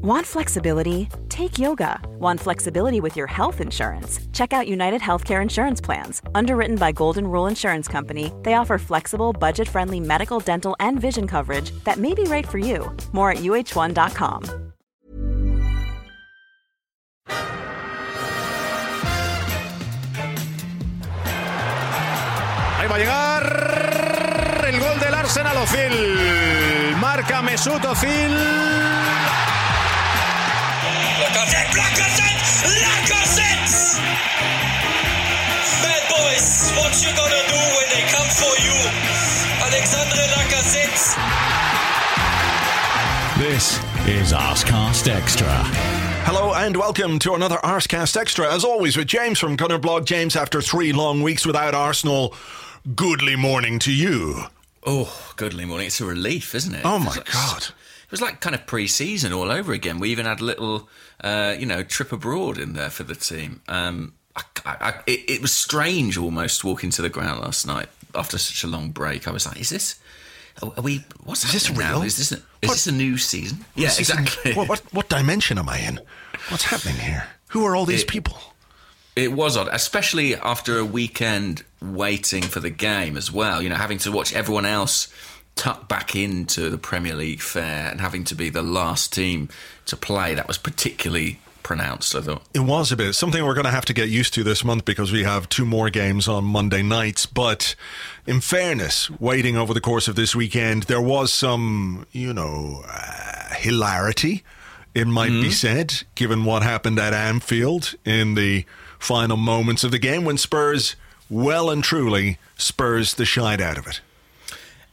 Want flexibility? Take yoga. Want flexibility with your health insurance? Check out United Healthcare Insurance Plans. Underwritten by Golden Rule Insurance Company, they offer flexible, budget friendly medical, dental, and vision coverage that may be right for you. More at uh1.com. Ahí va a llegar el gol del Arsenal Ozil. Marca Mesut Ozil. Lacazette, Lacazette, Lacazette! Bad boys, what you gonna do when they come for you? Alexandre Lacazette. This is Arsecast Extra. Hello and welcome to another Arsecast Extra. As always, with James from Gunner Blog. James, after three long weeks without Arsenal, goodly morning to you. Oh, goodly morning. It's a relief, isn't it? Oh It my was like- God. It was like kind of pre season all over again. We even had a little, uh, you know, trip abroad in there for the team. Um, I, I, I, it, it was strange almost walking to the ground last night after such a long break. I was like, is this. Are we? What's Is this happening now? Is this a, is What- this a new season? Yeah, is- exactly. What, what, what dimension am I in? What's happening here? Who are all these It- people? It was odd, especially after a weekend waiting for the game as well. You know, having to watch everyone else tuck back into the Premier League fair and having to be the last team to play. That was particularly pronounced, I thought. It was a bit something we're going to have to get used to this month because we have two more games on Monday nights. But in fairness, waiting over the course of this weekend, there was some, you know, uh, hilarity. It might be said, given what happened at Anfield in the final moments of the game when Spurs, well and truly, Spurs the shite out of it.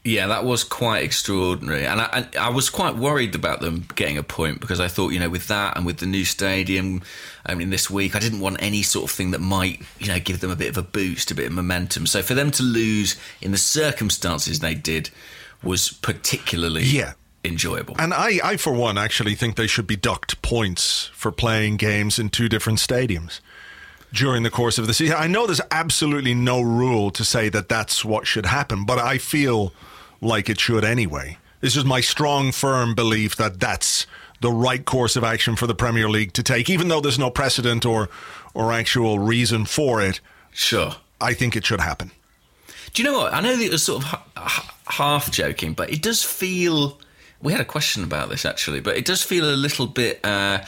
Yeah, that was quite extraordinary, and I, I, I was quite worried about them getting a point because I thought, you know, with that and with the new stadium, I mean, this week, I didn't want any sort of thing that might, you know, give them a bit of a boost, a bit of momentum. So for them to lose in the circumstances they did was particularly Yeah. enjoyable. And I, I, for one, actually think they should be docked points for playing games in two different stadiums during the course of the season. I know there's absolutely no rule to say that that's what should happen, but I feel like it should anyway. This is my strong, firm belief that that's the right course of action for the Premier League to take, even though there's no precedent or, or actual reason for it. Sure. I think it should happen. Do you know what? I know that it was sort of ha- ha- half joking, but it does feel. We had a question about this actually, but it does feel a little bit uh,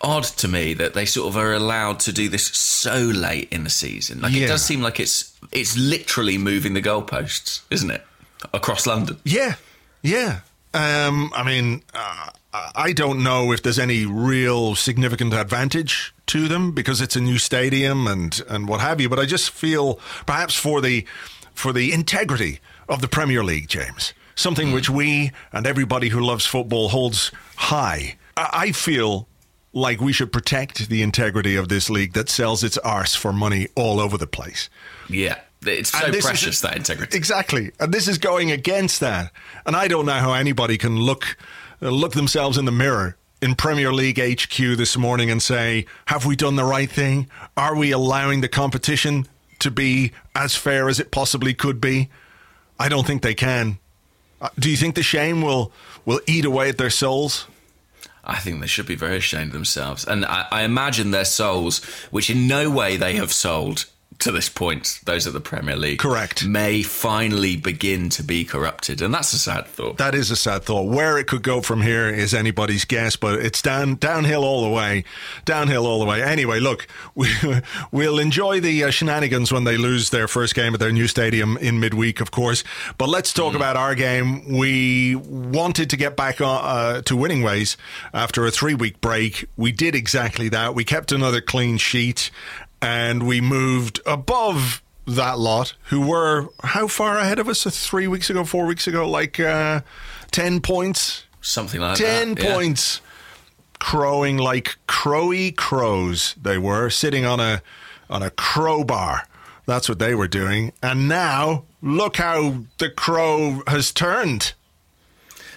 odd to me that they sort of are allowed to do this so late in the season. Like Yeah. it does seem like it's it's literally moving the goalposts, isn't it? Across London. Yeah, yeah. Um, I mean, uh, I don't know if there's any real significant advantage to them because it's a new stadium and and what have you. But I just feel perhaps for the for the integrity of the Premier League, James, something which we and everybody who loves football holds high. I I feel like we should protect the integrity of this league that sells its arse for money all over the place. Yeah. It's so this is- precious that integrity. Exactly, and this is going against that. And I don't know how anybody can look uh, look themselves in the mirror in Premier League HQ this morning and say, "Have we done the right thing? Are we allowing the competition to be as fair as it possibly could be?" I don't think they can. Uh, do you think the shame will will eat away at their souls? I think they should be very ashamed of themselves. And I, I imagine their souls, which in no way they have sold to this point, those at the Premier League, Correct. may finally begin to be corrupted. And that's a sad thought. That is a sad thought. Where it could go from here is anybody's guess, but it's down downhill all the way, downhill all the way. Anyway, look, we, we'll enjoy the uh, shenanigans when they lose their first game at their new stadium in midweek, of course. But let's talk about our game. We wanted to get back uh, to winning ways after a three week break. We did exactly that. We kept another clean sheet, and we moved above that lot who were how far ahead of us uh, three weeks ago, four weeks ago, like uh, 10 points. Something like 10 that. yeah. points. Crowing like crowy crows, they were sitting on a on a crowbar. That's what they were doing. And now look how the crow has turned.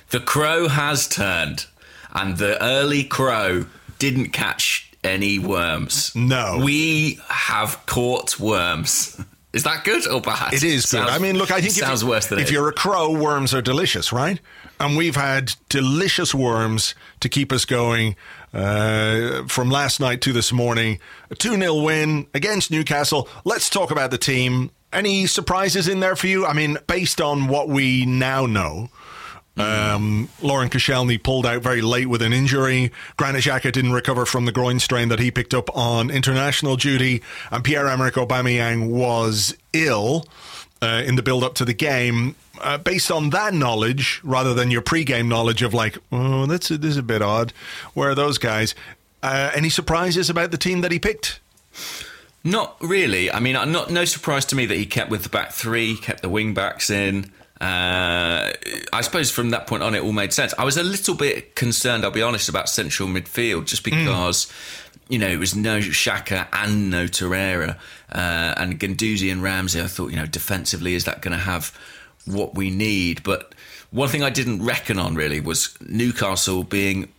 The crow has turned, and the early crow didn't catch any worms. No. We have caught worms. Is that good or bad? It is good. I mean, look, I think if, sounds you- worse than if it you're a crow, worms are delicious, right? and we've had delicious worms to keep us going uh, from last night to this morning. A 2 0 win against Newcastle. Let's talk about the team. Any surprises in there for you? I mean, based on what we now know, um, Laurent Koscielny pulled out very late with an injury. Granit Xhaka didn't recover from the groin strain that he picked up on international duty, and Pierre-Emerick Aubameyang was ill uh, in the build-up to the game. Uh, based on that knowledge, rather than your pre-game knowledge of like, oh, that's this is a bit odd. Where are those guys? Uh, any surprises about the team that he picked? Not really. I mean, not no surprise to me that he kept with the back three, kept the wing backs in. Uh, I suppose from that point on, it all made sense. I was a little bit concerned, I'll be honest, about central midfield, just because. Mm. You know, it was no Xhaka and no Torreira, uh, and Guendouzi and Ramsey. I thought, you know, defensively, is that going to have what we need? But one thing I didn't reckon on really was Newcastle being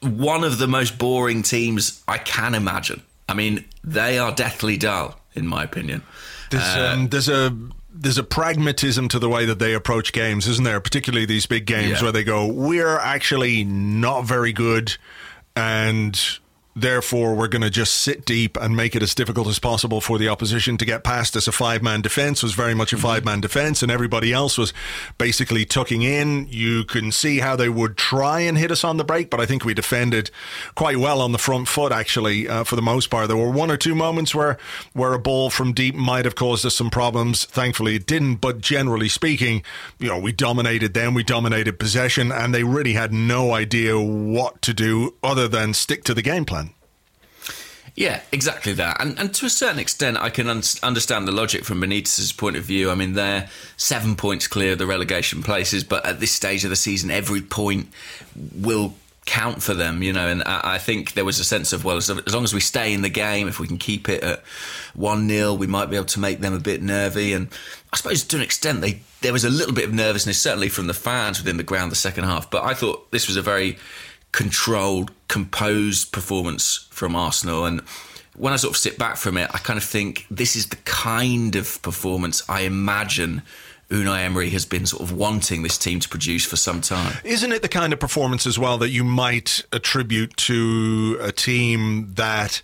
one of the most boring teams I can imagine. I mean, they are deathly dull, in my opinion. There's, uh, um, there's a there's a pragmatism to the way that they approach games, isn't there? Particularly these big games yeah. where they go, "We're actually not very good," and Therefore, we're going to just sit deep and make it as difficult as possible for the opposition to get past us. a five man defense was very much a mm-hmm. five man defense, and everybody else was basically tucking in. You can see how they would try and hit us on the break, but I think we defended quite well on the front foot, actually, uh, for the most part. There were one or two moments where, where a ball from deep might have caused us some problems. Thankfully, it didn't, but generally speaking, you know, we dominated them, we dominated possession, and they really had no idea what to do other than stick to the game plan. Yeah, exactly that. And, and to a certain extent, I can un- understand the logic from Benitez's point of view. I mean, they're seven points clear of the relegation places, but at this stage of the season, every point will count for them, you know. And I, think there was a sense of, well, as, as, long as we stay in the game, if we can keep it at 1 0, we might be able to make them a bit nervy. And I suppose to an extent, they there was a little bit of nervousness, certainly from the fans within the ground the second half. But I thought this was a very controlled, composed performance from Arsenal. And when I sort of sit back from it, I kind of think this is the kind of performance I imagine Unai Emery has been sort of wanting this team to produce for some time. Isn't it the kind of performance as well that you might attribute to a team that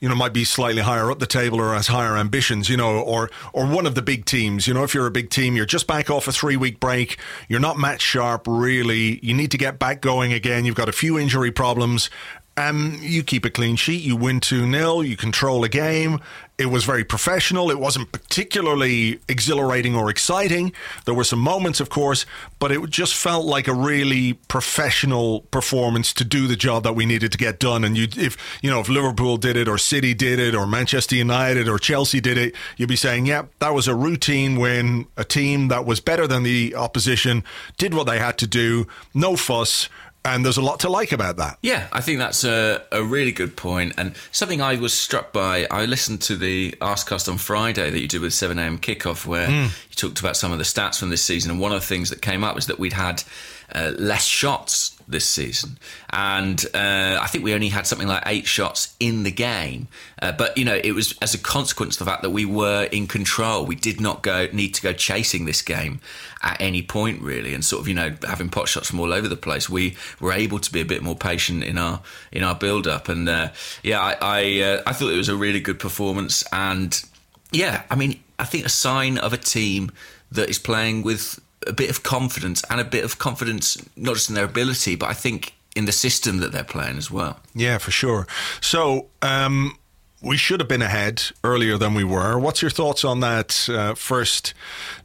you know, might be slightly higher up the table or has higher ambitions, you know, or or one of the big teams. You know, if you're a big team, you're just back off a three week break, you're not match sharp really. You need to get back going again. You've got a few injury problems, um, you keep a clean sheet, you win 2 0, you control a game. It was very professional. It wasn't particularly exhilarating or exciting. There were some moments, of course, but it just felt like a really professional performance to do the job that we needed to get done. And you, if you know, if Liverpool did it, or City did it, or Manchester United, or Chelsea did it, you'd be saying, "Yeah, that was a routine win. A team that was better than the opposition did what they had to do. No fuss." And there's a lot to like about that. Yeah, I think that's a, a really good point. And something I was struck by, I listened to the Arsecast on Friday that you did with 7am kickoff, where mm. you talked about some of the stats from this season. And one of the things that came up was that we'd had uh, less shots this season, and uh, I think we only had something like eight shots in the game. Uh, but you know, it was as a consequence of the fact that we were in control. We did not go need to go chasing this game at any point really, and sort of you know having pot shots from all over the place. We were able to be a bit more patient in our in our build up, and uh, yeah, I I, uh, I thought it was a really good performance, and yeah, I mean, I think a sign of a team that is playing with a bit of confidence and a bit of confidence, not just in their ability, but I think in the system that they're playing as well. Yeah, for sure. So, um, we should have been ahead earlier than we were. What's your thoughts on that uh, first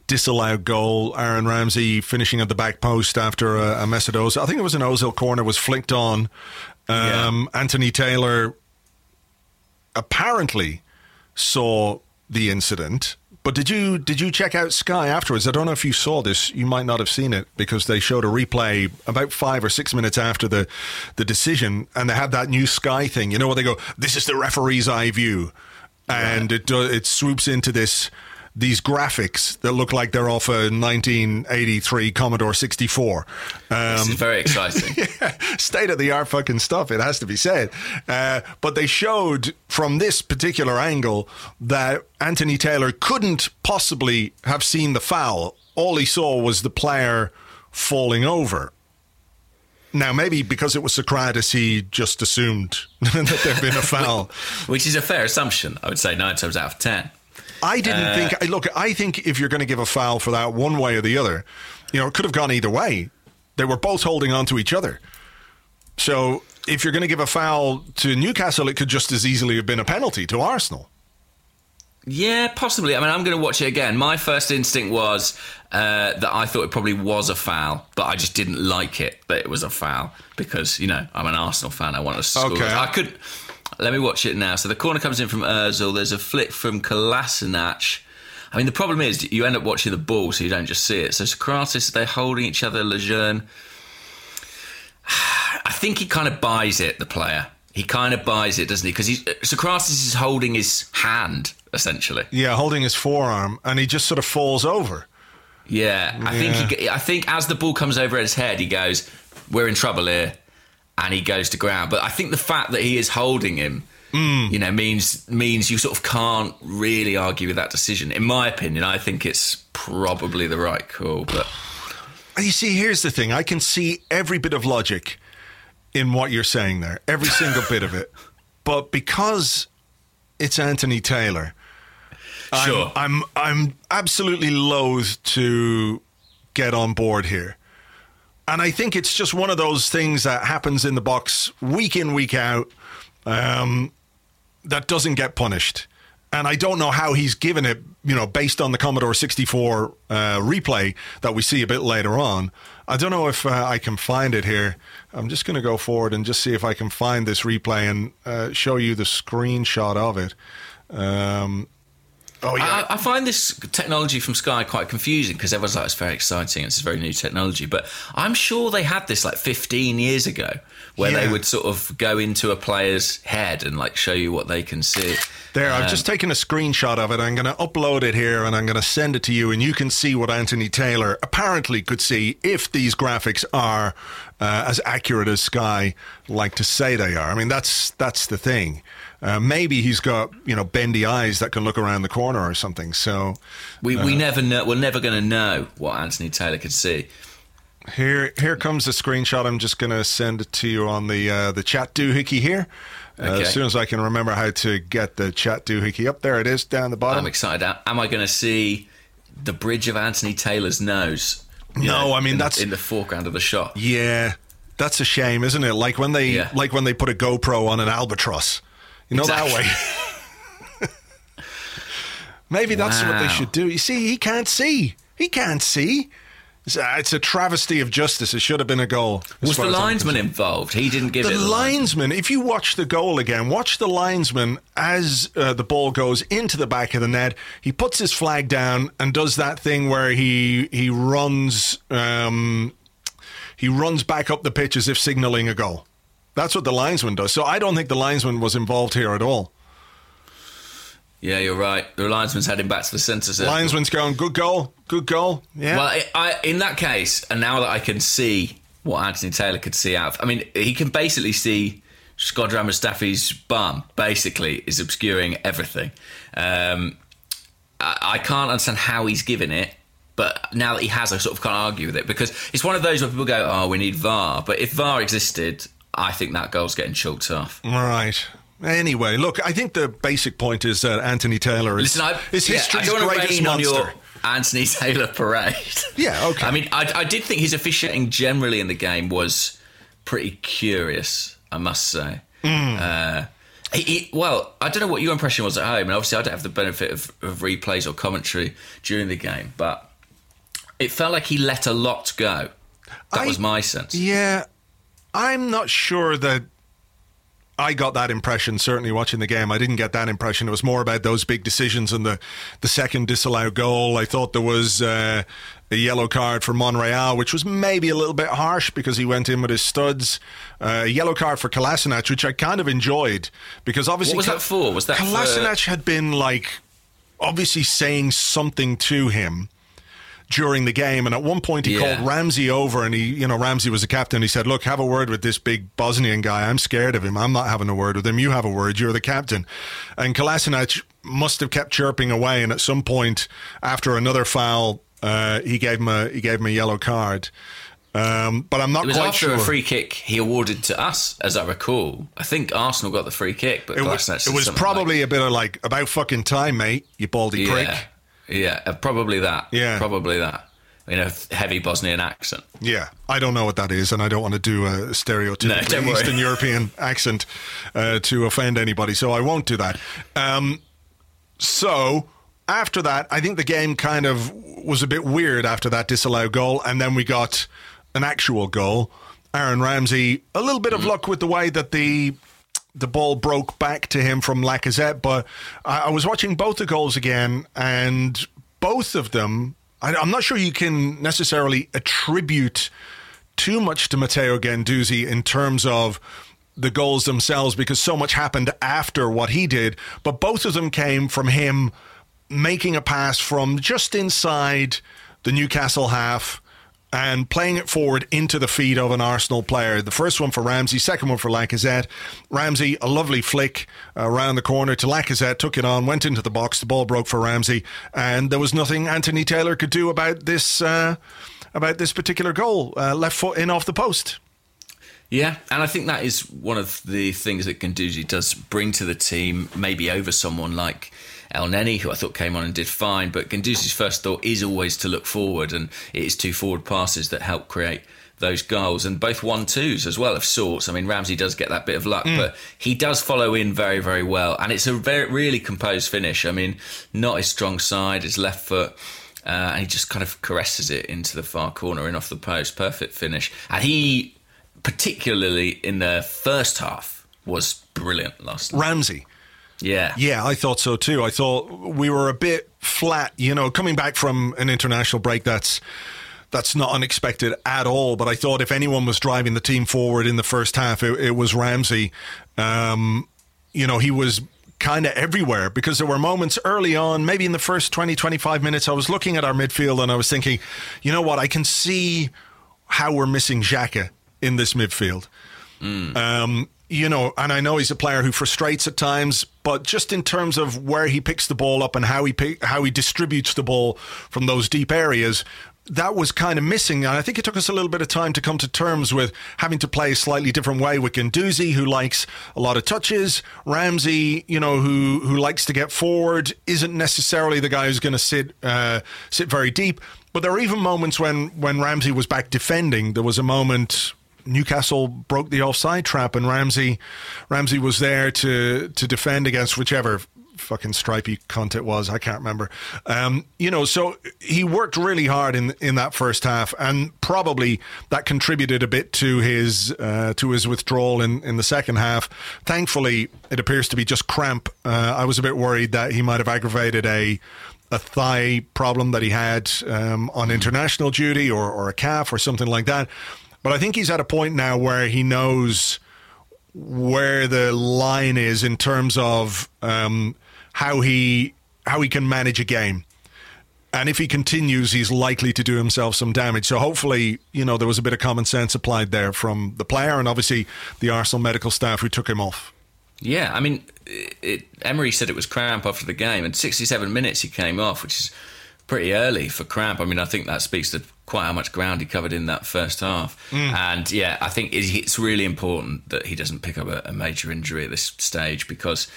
disallowed goal? Aaron Ramsey finishing at the back post after a, a Ozil. I think it was an Ozil corner was flicked on. Um, yeah. Anthony Taylor apparently saw the incident but did you did you check out Sky afterwards? I don't know if you saw this. You might not have seen it because they showed a replay about five or six minutes after the the decision, and they had that new Sky thing. You know where they go, "This is the referee's eye view," and it uh, it swoops into this these graphics that look like they're off a 1983 Commodore 64. Um, this is very exciting. yeah, state of the art fucking stuff, it has to be said. Uh, but they showed from this particular angle that Anthony Taylor couldn't possibly have seen the foul. All he saw was the player falling over. Now, maybe because it was Sokratis, he just assumed that there'd been a foul. Which is a fair assumption, I would say, nine times out of ten. I didn't Uh, think. Look, I think if you're going to give a foul for that one way or the other, you know, it could have gone either way. They were both holding on to each other. So if you're going to give a foul to Newcastle, it could just as easily have been a penalty to Arsenal. Yeah, possibly. I mean, I'm going to watch it again. My first instinct was uh, that I thought it probably was a foul, but I just didn't like it that it was a foul because, you know, I'm an Arsenal fan. I want to score. Okay. I could. Let me watch it now. So the corner comes in from Ozil. There's a flick from Kolasinac. I mean, the problem is you end up watching the ball, so you don't just see it. So Sokratis, they're holding each other. Lejeune. I think he kind of buys it, the player. He kind of buys it, doesn't he? Because uh, Sokratis is holding his hand, essentially. Yeah, holding his forearm, and he just sort of falls over. Yeah, I think he, I think as the ball comes over his head, he goes, "We're in trouble here," and he goes to ground. But I think the fact that he is holding him, mm. you know, means means you sort of can't really argue with that decision. In my opinion, I think it's probably the right call. But You see, here's the thing. I can see every bit of logic in what you're saying there, every single bit of it. But because it's Anthony Taylor, sure, I'm, I'm I'm absolutely loath to get on board here. And I think it's just one of those things that happens in the box week in, week out, um, that doesn't get punished. And I don't know how he's given it, you know, based on the Commodore 64 uh, replay that we see a bit later on. I don't know if uh, I can find it here. I'm just going to go forward and just see if I can find this replay and uh, show you the screenshot of it. Um, oh, yeah. I, I find this technology from Sky quite confusing because everyone's like, it's very exciting, it's very new technology. But I'm sure they had this like 15 years ago where Yeah. they would sort of go into a player's head and like show you what they can see. There, I've Um, just taken a screenshot of it. I'm going to upload it here and I'm going to send it to you, and you can see what Anthony Taylor apparently could see if these graphics are uh, as accurate as Sky like to say they are. I mean, that's that's the thing. Uh, maybe he's got you know bendy eyes that can look around the corner or something. So We, Uh. we never know. We're never going to know what Anthony Taylor could see. here here comes the screenshot. I'm just going to send it to you on the uh, the chat doohickey here. Uh, Okay. As soon as I can remember how to get the chat doohickey up there, it is down the bottom. I'm excited. Am I going to see the bridge of Anthony Taylor's nose? No, I mean, in the- that's- in the foreground of the shot. Yeah, that's a shame, isn't it? Like when they Yeah. like when they put a GoPro on an albatross. You know that way. Maybe that's what they should do. You see, he can't see. He can't see. It's a, it's a travesty of justice. It should have been a goal. Was the linesman involved? He didn't give The it. linesman, if you watch the goal again, watch the linesman as uh, the ball goes into the back of the net. He puts his flag down and does that thing where he he runs um, he runs back up the pitch as if signaling a goal. That's what the linesman does. So I don't think the linesman was involved here at all. Yeah, you're right. The linesman's heading back to the centre circle. Linesman's going, good goal, good goal. Yeah. Well, I, I, in that case, and now that I can see what Anthony Taylor could see out of, I mean, he can basically see Shkodran Mustafi's bum, basically, is obscuring everything. Um, I, I can't understand how he's given it, but now that he has, I sort of can't argue with it because it's one of those where people go, oh, we need VAR. But if VAR existed, I think that goal's getting choked off. Right. Anyway, look, I think the basic point is that Anthony Taylor is, Listen, I, is yeah, history's to greatest monster. your Anthony Taylor parade. Yeah, okay. I mean, I, I did think his officiating generally in the game was pretty curious, I must say. Hmm. Uh, he, he- well, I don't know what your impression was at home, and obviously I don't have the benefit of, of replays or commentary during the game, but it felt like he let a lot go. That I- was my sense. Yeah, I'm not sure that I got that impression. Certainly, watching the game, I didn't get that impression. It was more about those big decisions and the the second disallowed goal. I thought there was uh, a yellow card for Monreal, which was maybe a little bit harsh because he went in with his studs. Uh, a yellow card for Kolasinac, which I kind of enjoyed because obviously What was that for? Was that for- had been like obviously saying something to him during the game. And at one point, he Yeah. called Ramsey over, and he, you know, Ramsey was the captain. He said, "Look, have a word with this big Bosnian guy. I'm scared of him. I'm not having a word with him. You have a word. You're the captain." And Kolasinac must have kept chirping away, and at some point, after another foul, uh, he gave him a he gave him a yellow card. Um, but I'm not It was quite after sure. a free kick he awarded to us, as I recall. I think Arsenal got the free kick, but it was, it was probably like, a bit of like about fucking time, mate. You baldy prick. Yeah, uh, probably that. Yeah. probably that. You know, heavy Bosnian accent. Yeah, I don't know what that is, and I don't want to do a stereotypical don't. Eastern European accent uh, to offend anybody, so I won't do that. Um, so after that, I think the game kind of was a bit weird after that disallowed goal, and then we got an actual goal. Aaron Ramsey, a little bit of luck with the way that the the ball broke back to him from Lacazette, but I, I was watching both the goals again, and both of them, I, I'm not sure you can necessarily attribute too much to Matteo Guendouzi in terms of the goals themselves because so much happened after what he did, but both of them came from him making a pass from just inside the Newcastle half and playing it forward into the feet of an Arsenal player. The first one for Ramsey, second one for Lacazette. Ramsey, a lovely flick around the corner to Lacazette, took it on, went into the box. The ball broke for Ramsey, and there was nothing Anthony Taylor could do about this uh, about this particular goal. Uh, left foot in off the post. Yeah, and I think that is one of the things that Guendouzi does bring to the team, maybe over someone like Elneny, who I thought came on and did fine. But Guendouzi's first thought is always to look forward, and it is two forward passes that help create those goals, and both one twos as well of sorts. I mean, Ramsey does get that bit of luck, but he does follow in very, very well, and it's a very really composed finish. I mean, not his strong side, his left foot. Uh, and he just kind of caresses it into the far corner and off the post. Perfect finish. And he particularly in the first half, was brilliant last night. Ramsey. Yeah. Yeah, I thought so too. I thought we were a bit flat, you know, coming back from an international break that's that's not unexpected at all. But I thought if anyone was driving the team forward in the first half, it, it was Ramsey. Um, you know, he was kind of everywhere because there were moments early on, maybe in the first 20, 25 minutes, I was looking at our midfield and I was thinking, you know what, I can see how we're missing Xhaka in this midfield. Um, you know, and I know he's a player who frustrates at times, but just in terms of where he picks the ball up and how he pick, how he distributes the ball from those deep areas, that was kind of missing. And I think it took us a little bit of time to come to terms with having to play a slightly different way with Guendouzi, who likes a lot of touches. Ramsey, you know, who who likes to get forward, isn't necessarily the guy who's going to sit uh, sit very deep. But there were even moments when when Ramsey was back defending. There was a moment Newcastle broke the offside trap, and Ramsey Ramsey was there to to defend against whichever fucking stripy cunt it was. I can't remember. Um, you know, so he worked really hard in in that first half, and probably that contributed a bit to his uh, to his withdrawal in in the second half. Thankfully, it appears to be just cramp. Uh, I was a bit worried that he might have aggravated a a thigh problem that he had um, on international duty or, or a calf or something like that. But I think he's at a point now where he knows where the line is in terms of um, how he how he can manage a game. And if he continues, he's likely to do himself some damage. So hopefully, you know, there was a bit of common sense applied there from the player and obviously the Arsenal medical staff who took him off. Yeah, I mean, it, Emery said it was cramp after the game, and 67 minutes he came off, which is pretty early for cramp. I mean, I think that speaks to quite how much ground he covered in that first half. Mm. And yeah, I think it's really important that he doesn't pick up a, a major injury at this stage because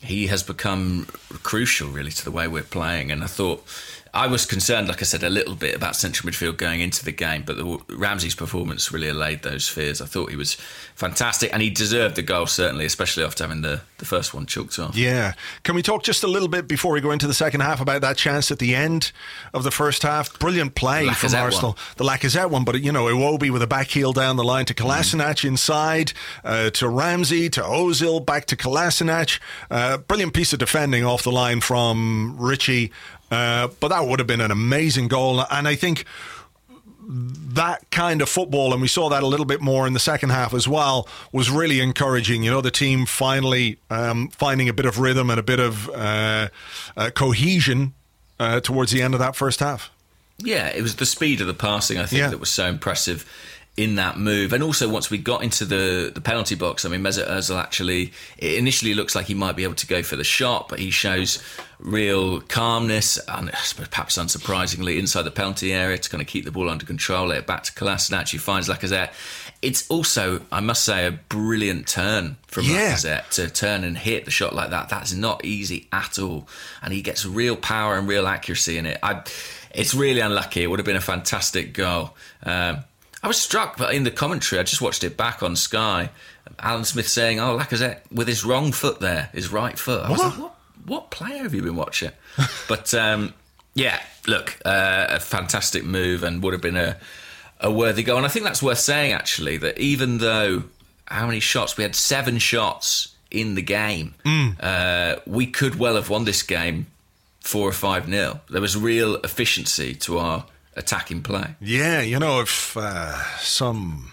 he has become crucial really to the way we're playing. And I thought I was concerned, like I said, a little bit about central midfield going into the game, but the, Ramsey's performance really allayed those fears. I thought he was fantastic, and he deserved the goal certainly, especially after having the, the first one choked off. Yeah. Can we talk just a little bit before we go into the second half about that chance at the end of the first half? Brilliant play from Arsenal. one. The Lacazette one, but, you know, Iwobi with a back heel down the line to Kolasinac Mm-hmm. inside, uh, to Ramsey, to Ozil, back to Kolasinac. Uh, brilliant piece of defending off the line from Ritchie. Uh, but that would have been an amazing goal. And I think that kind of football, and we saw that a little bit more in the second half as well, was really encouraging. You know, the team finally um, finding a bit of rhythm and a bit of uh, uh, cohesion uh, towards the end of that first half. Yeah, it was the speed of the passing, I think, Yeah. that was so impressive. In that move. And also, once we got into the, the penalty box, I mean, Mesut Ozil actually, it initially looks like he might be able to go for the shot, but he shows real calmness and perhaps unsurprisingly inside the penalty area to kind of keep the ball under control, let it back to Kolasinac, who finds Lacazette. It's also, I must say, a brilliant turn from Yeah. Lacazette to turn and hit the shot like that. That's not easy at all. And he gets real power and real accuracy in it. I, it's really unlucky. It would have been a fantastic goal. Um, I was struck, but in the commentary, I just watched it back on Sky. Alan Smith saying, "Oh, Lacazette with his wrong foot there, his right foot." I was What? like, "What? What player have you been watching?" but um, yeah, look, uh, a fantastic move and would have been a a worthy goal. And I think that's worth saying actually that even though how many shots we had seven shots in the game, uh, we could well have won this game four or five nil. There was real efficiency to our attacking play. Yeah, you know, if uh, some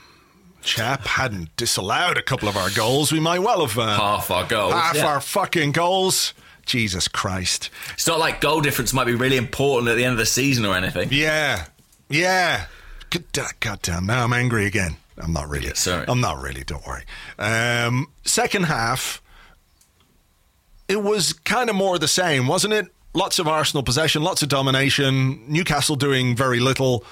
chap hadn't disallowed a couple of our goals, we might well have uh, Half our goals. half yeah. our fucking goals. Jesus Christ. It's not like goal difference might be really important at the end of the season or anything. Yeah, yeah. God, God damn, now I'm angry again. I'm not really. sorry. I'm not really, don't worry. Um, second half, it was kind of more the same, wasn't it? Lots of Arsenal possession, lots of domination, Newcastle doing very little.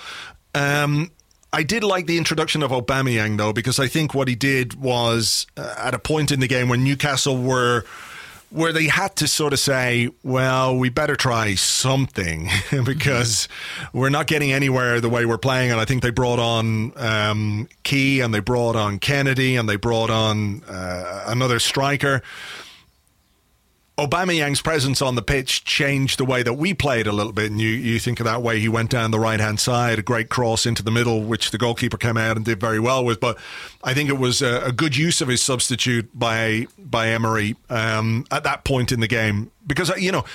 Um, I did like the introduction of Aubameyang though, because I think what he did was uh, at a point in the game when Newcastle were where they had to sort of say, well, we better try something because we're not getting anywhere the way we're playing. And I think they brought on um, Ki and they brought on Kenedy and they brought on uh, another striker. Aubameyang's presence on the pitch changed the way that we played a little bit. And you, you think of that way he went down the right hand side, a great cross into the middle, which the goalkeeper came out and did very well with. But I think it was a, a good use of his substitute by by Emery um, at that point in the game because you know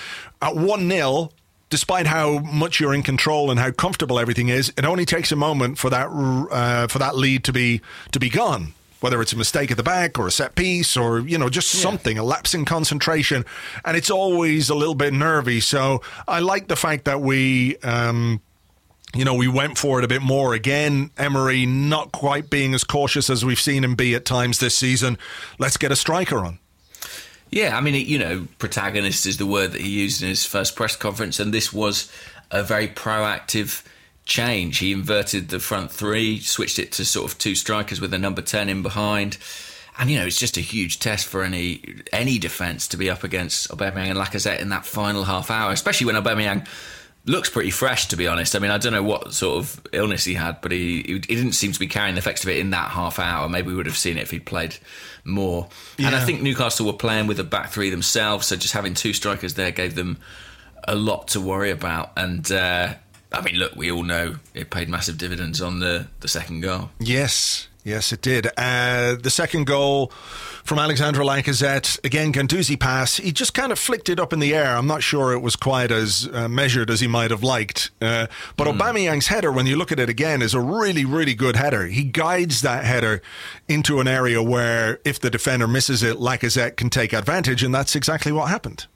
at one 0 Despite how much you're in control and how comfortable everything is, it only takes a moment for that uh, for that lead to be to be gone whether it's a mistake at the back or a set piece or you know just something a lapse in concentration and it's always a little bit nervy so i like the fact that we um you know, we went for it a bit more again. Emery not quite being as cautious as we've seen him be at times this season. Let's get a striker on. Yeah, I mean, you know, protagonist is the word that he used in his first press conference, and this was a very proactive change. He inverted the front three, switched it to sort of two strikers with a number 10 in behind. And, you know, it's just a huge test for any any defence to be up against Aubameyang and Lacazette in that final half hour, especially when Aubameyang looks pretty fresh, to be honest. I mean, I don't know what sort of illness he had, but he, he didn't seem to be carrying the effects of it in that half hour. Maybe we would have seen it if he'd played more. And I think Newcastle were playing with a back three themselves, so just having two strikers there gave them a lot to worry about. And uh, I mean, look, we all know it paid massive dividends on the, the second goal. Yes, yes, it did. Uh, the second goal from Alexandre Lacazette, again, Guendouzi pass. He just kind of flicked it up in the air. I'm not sure it was quite as uh, measured as he might have liked. Uh, but Aubameyang's header, when you look at it again, is a really, really good header. He guides that header into an area where, if the defender misses it, Lacazette can take advantage, and that's exactly what happened.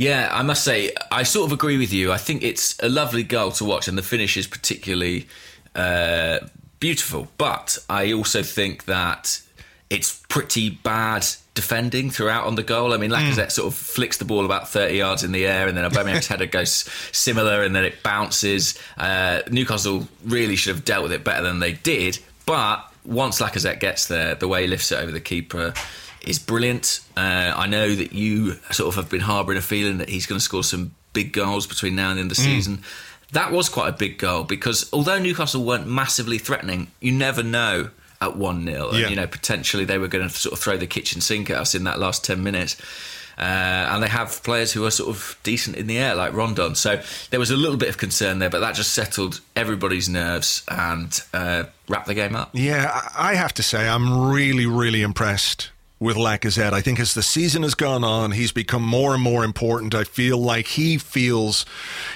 Yeah, I must say, I sort of agree with you. I think it's a lovely goal to watch, and the finish is particularly uh, beautiful. But I also think that it's pretty bad defending throughout on the goal. I mean, Lacazette sort of flicks the ball about 30 yards in the air, and then Aubameyang's header goes similar, and then it bounces. Uh, Newcastle really should have dealt with it better than they did. But once Lacazette gets there, the way he lifts it over the keeper is brilliant. Uh, I know that you sort of have been harbouring a feeling that he's going to score some big goals between now and the end of the season. That was quite a big goal because although Newcastle weren't massively threatening, you never know at 1 0. Yeah. You know, potentially they were going to sort of throw the kitchen sink at us in that last 10 minutes. Uh, and they have players who are sort of decent in the air, like Rondon. So there was a little bit of concern there, but that just settled everybody's nerves and uh, wrapped the game up. Yeah, I have to say, I'm really, really impressed with Lacazette. I think as the season has gone on, he's become more and more important. I feel like he feels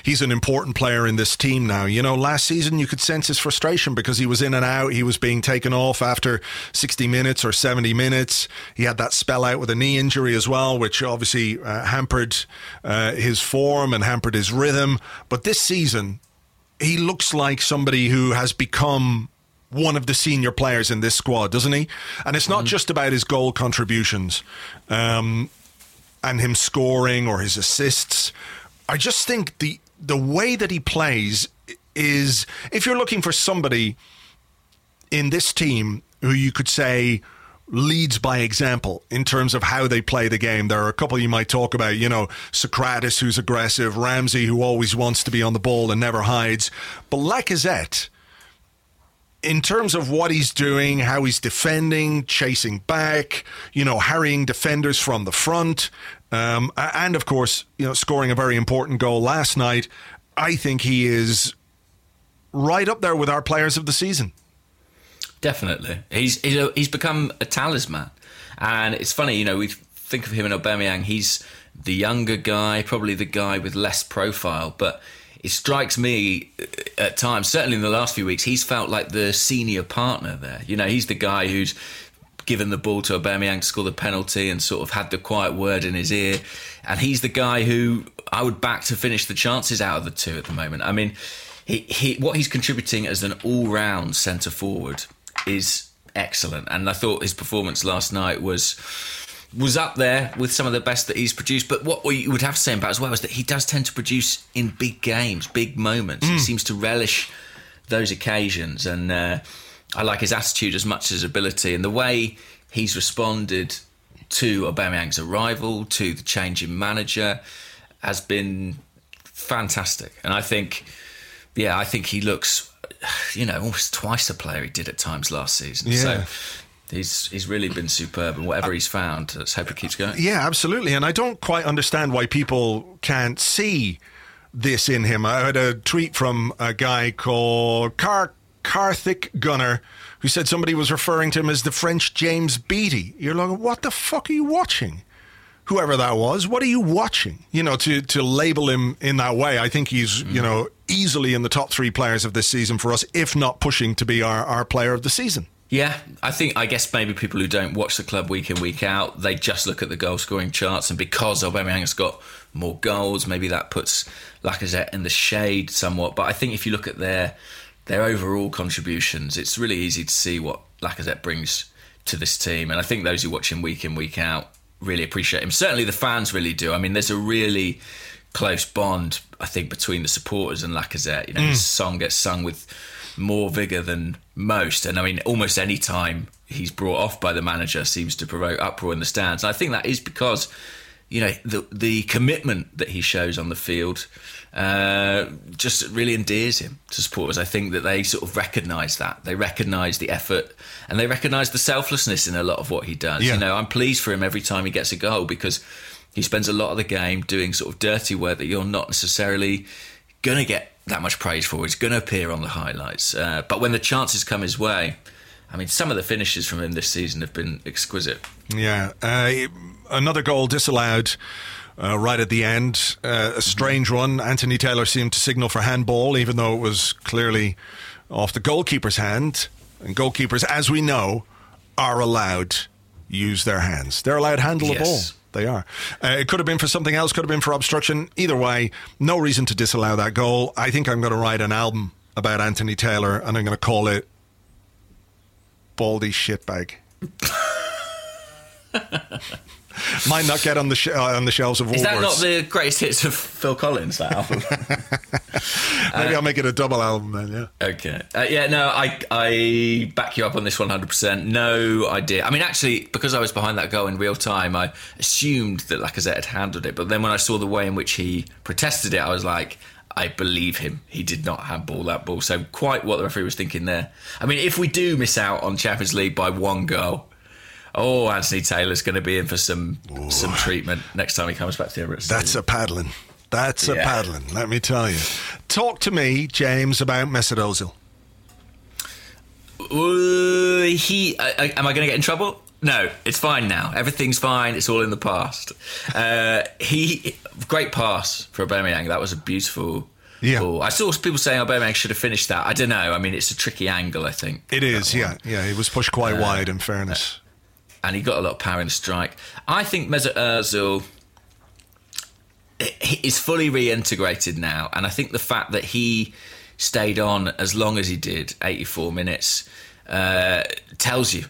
he's an important player in this team now. You know, last season you could sense his frustration because he was in and out. He was being taken off after 60 minutes or 70 minutes. He had that spell out with a knee injury as well, which obviously uh, hampered uh, his form and hampered his rhythm. But this season, he looks like somebody who has become one of the senior players in this squad, doesn't he? And it's not just about his goal contributions um, and him scoring or his assists. I just think the the way that he plays is if you're looking for somebody in this team who you could say leads by example in terms of how they play the game. There are a couple you might talk about, you know, Sokratis, who's aggressive, Ramsey, who always wants to be on the ball and never hides. But Lacazette, in terms of what he's doing, how he's defending, chasing back, you know, harrying defenders from the front, um, and of course, you know, scoring a very important goal last night, I think he is right up there with our players of the season. Definitely, he's he's, a, he's become a talisman, and it's funny, you know, we think of him in Aubameyang. He's the younger guy, probably the guy with less profile, but it strikes me uh, at times, certainly in the last few weeks, he's felt like the senior partner there. You know, he's the guy who's given the ball to Aubameyang to score the penalty and sort of had the quiet word in his ear, and he's the guy who I would back to finish the chances out of the two at the moment. I mean, he, he what he's contributing as an all-round centre forward is excellent, and I thought his performance last night was was up there with some of the best that he's produced. But what you would have to say about as well is that he does tend to produce in big games, big moments. Mm. He seems to relish those occasions, and uh, I like his attitude as much as his ability and the way he's responded to Aubameyang's arrival, to the change in manager, has been fantastic. And I think, yeah, I think he looks you know, almost twice the player he did at times last season. Yeah. So he's he's really been superb, and whatever he's found, let's hope it keeps going. Yeah, absolutely. And I don't quite understand why people can't see this in him. I had a tweet from a guy called Car Karthik Gunner who said somebody was referring to him as the French James Beattie. You're like, what the fuck are you watching? Whoever that was, what are you watching? You know, to to label him in that way, I think he's, mm. you know, easily in the top three players of this season for us, if not pushing to be our, our player of the season. Yeah, I think I guess maybe people who don't watch the club week in week out, they just look at the goal scoring charts, and because Aubameyang has got more goals, maybe that puts Lacazette in the shade somewhat. But I think if you look at their their overall contributions, it's really easy to see what Lacazette brings to this team, and I think those who watch him week in week out really appreciate him. Certainly, the fans really do. I mean, there's a really close bond, I think, between the supporters and Lacazette. You know, mm. his song gets sung with more vigour than most. And I mean, almost any time he's brought off by the manager seems to provoke uproar in the stands. And I think that is because, you know, the the commitment that he shows on the field uh, just really endears him to supporters. I think that they sort of recognise that. They recognise the effort and they recognise the selflessness in a lot of what he does. Yeah. You know, I'm pleased for him every time he gets a goal because he spends a lot of the game doing sort of dirty work that you're not necessarily going to get that much praise for. He's going to appear on the highlights. Uh, but when the chances come his way, I mean, some of the finishes from him this season have been exquisite. Yeah. Uh, another goal disallowed. Uh, right at the end, uh, a strange one. Anthony Taylor seemed to signal for handball, even though it was clearly off the goalkeeper's hand. And goalkeepers, as we know, are allowed use their hands. They're allowed to handle yes. the ball. They are. Uh, it could have been for something else, could have been for obstruction. Either way, no reason to disallow that goal. I think I'm going to write an album about Anthony Taylor and I'm going to call it Baldy Shitbag. Might not get on the sh- uh, on the shelves of Woolworths. Is that not the greatest hits of Phil Collins? That album. Maybe uh, I'll make it a double album then. Yeah. Okay. Uh, yeah. No, I I back you up on this one hundred percent. No idea. I mean, actually, because I was behind that goal in real time, I assumed that Lacazette had handled it. But then when I saw the way in which he protested it, I was like. I believe him. He did not handball that ball. So quite what the referee was thinking there. I mean, if we do miss out on Champions League by one goal, oh, Anthony Taylor's going to be in for some Ooh. some treatment next time he comes back to the Emirates. That's a paddling. That's yeah. a paddling. Let me tell you. Talk to me, James, about Mesut Ozil. Uh, he, am I going to get in trouble? No, it's fine now. Everything's fine. It's all in the past. Uh, he, great pass for Aubameyang. That was a beautiful yeah. Ball. I saw people saying Aubameyang should have finished that. I don't know. I mean, it's a tricky angle. I think it is. Yeah, yeah. He was pushed quite uh, wide. In fairness, and he got a lot of power in the strike. I think Mesut Ozil is fully reintegrated now, and I think the fact that he stayed on as long as he did, 84 minutes, uh, tells you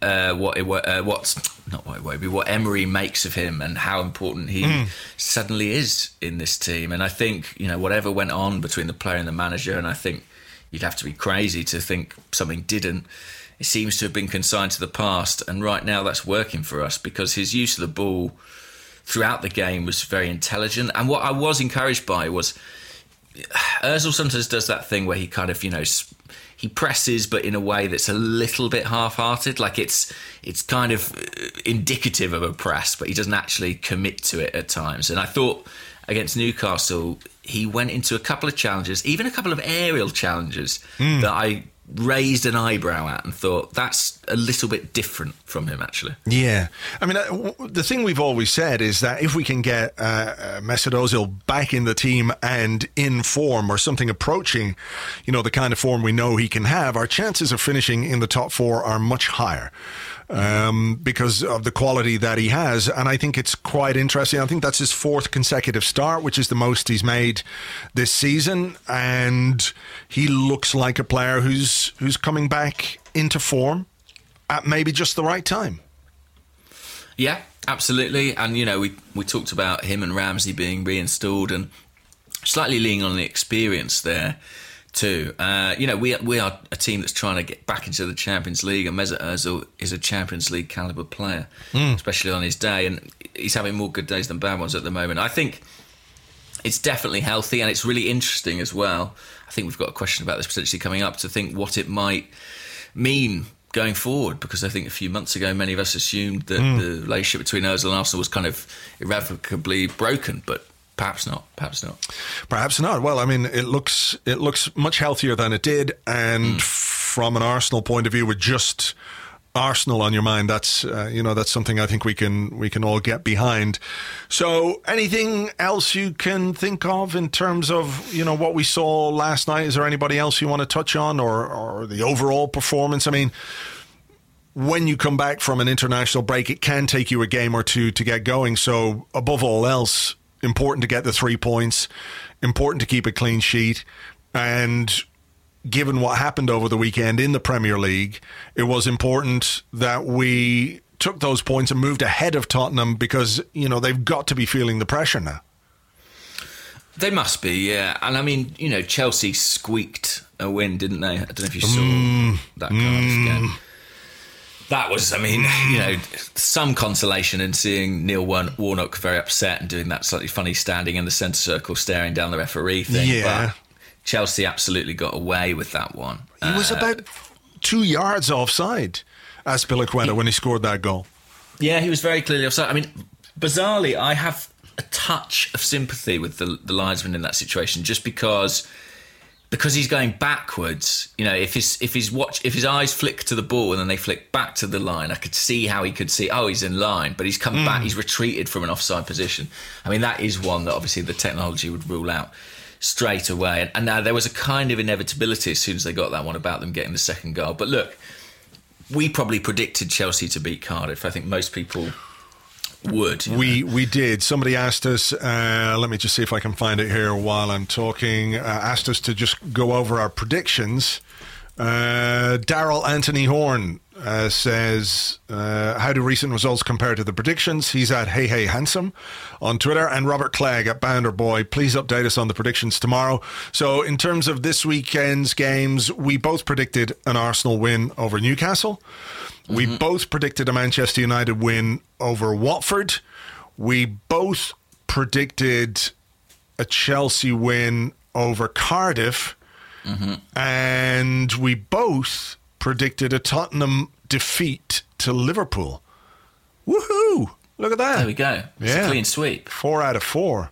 uh, what it, uh, what's not what Iwobi, what Emery makes of him and how important he mm. suddenly is in this team. And I think you know whatever went on between the player and the manager, and I think you'd have to be crazy to think something didn't. It seems to have been consigned to the past, and right now that's working for us because his use of the ball throughout the game was very intelligent. And what I was encouraged by was Özil sometimes does that thing where he kind of you know he presses, but in a way that's a little bit half-hearted. Like it's it's kind of uh, indicative of a press, but he doesn't actually commit to it at times. And I thought against Newcastle, he went into a couple of challenges, even a couple of aerial challenges mm. that I raised an eyebrow at and thought that's a little bit different from him actually. Yeah. I mean uh, the thing we've always said is that if we can get uh, uh, Mesut Ozil back in the team and in form or something approaching you know the kind of form we know he can have our chances of finishing in the top 4 are much higher um, because of the quality that he has. And I think it's quite interesting. I think that's his fourth consecutive start, which is the most he's made this season. And he looks like a player who's who's coming back into form at maybe just the right time. Yeah, absolutely. And you know, we we talked about him and Ramsey being reinstalled and slightly leaning on the experience there too. Uh, you know, we we are a team that's trying to get back into the Champions League, and Mesut Ozil is a Champions League caliber player, mm. especially on his day, and he's having more good days than bad ones at the moment. I think it's definitely healthy, and it's really interesting as well. I think we've got a question about this potentially coming up to think what it might mean going forward because I think a few months ago many of us assumed that mm. the relationship between Ozil and Arsenal was kind of irrevocably broken, but Perhaps not. Perhaps not. Perhaps not. Well, I mean, it looks it looks much healthier than it did, and mm. from an Arsenal point of view, with just Arsenal on your mind, that's uh, you know that's something I think we can we can all get behind. So, anything else you can think of in terms of you know what we saw last night? Is there anybody else you want to touch on, or or the overall performance? I mean when you come back from an international break, it can take you a game or two to get going. So, above all else, important to get the three points, important to keep a clean sheet. And given what happened over the weekend in the Premier League, it was important that we took those points and moved ahead of Tottenham because, you know, they've got to be feeling the pressure now. They must be, yeah. And I mean, you know, Chelsea squeaked a win, didn't they? I don't know if you saw mm, that kind mm. of game that was, I mean, you know, some consolation in seeing Neil Warnock very upset and doing that slightly funny standing in the centre circle, staring down the referee thing. Yeah. But Chelsea absolutely got away with that one. He was uh, about two yards offside, Azpilicueta, when he scored that goal. Yeah, he was very clearly offside. I mean, bizarrely, I have a touch of sympathy with the, the linesman in that situation just because because he's going backwards. You know, if his if his watch if his eyes flick to the ball and then they flick back to the line, I could see how he could see. Oh, he's in line, but he's come mm. back. He's retreated from an offside position. I mean, that is one that obviously the technology would rule out straight away. And, and now there was a kind of inevitability as soon as they got that one about them getting the second goal. But look, we probably predicted Chelsea to beat Cardiff. I think most people would. We know? we did. Somebody asked us. Uh, let me just see if I can find it here while I'm talking. Uh, asked us to just go over our predictions. Uh, Daryl Anthony Horn uh, says, uh, "How do recent results compare to the predictions?" He's at Hey Hey Handsome on Twitter, and Robert Clegg at Bounder Boy. Please update us on the predictions tomorrow. So, in terms of this weekend's games, we both predicted an Arsenal win over Newcastle. We mm-hmm. both predicted a Manchester United win over Watford. We both predicted a Chelsea win over Cardiff. Mm-hmm. And we both predicted a Tottenham defeat to Liverpool. Woohoo! Look at that. There we go. It's yeah. clean sweep. Four out of four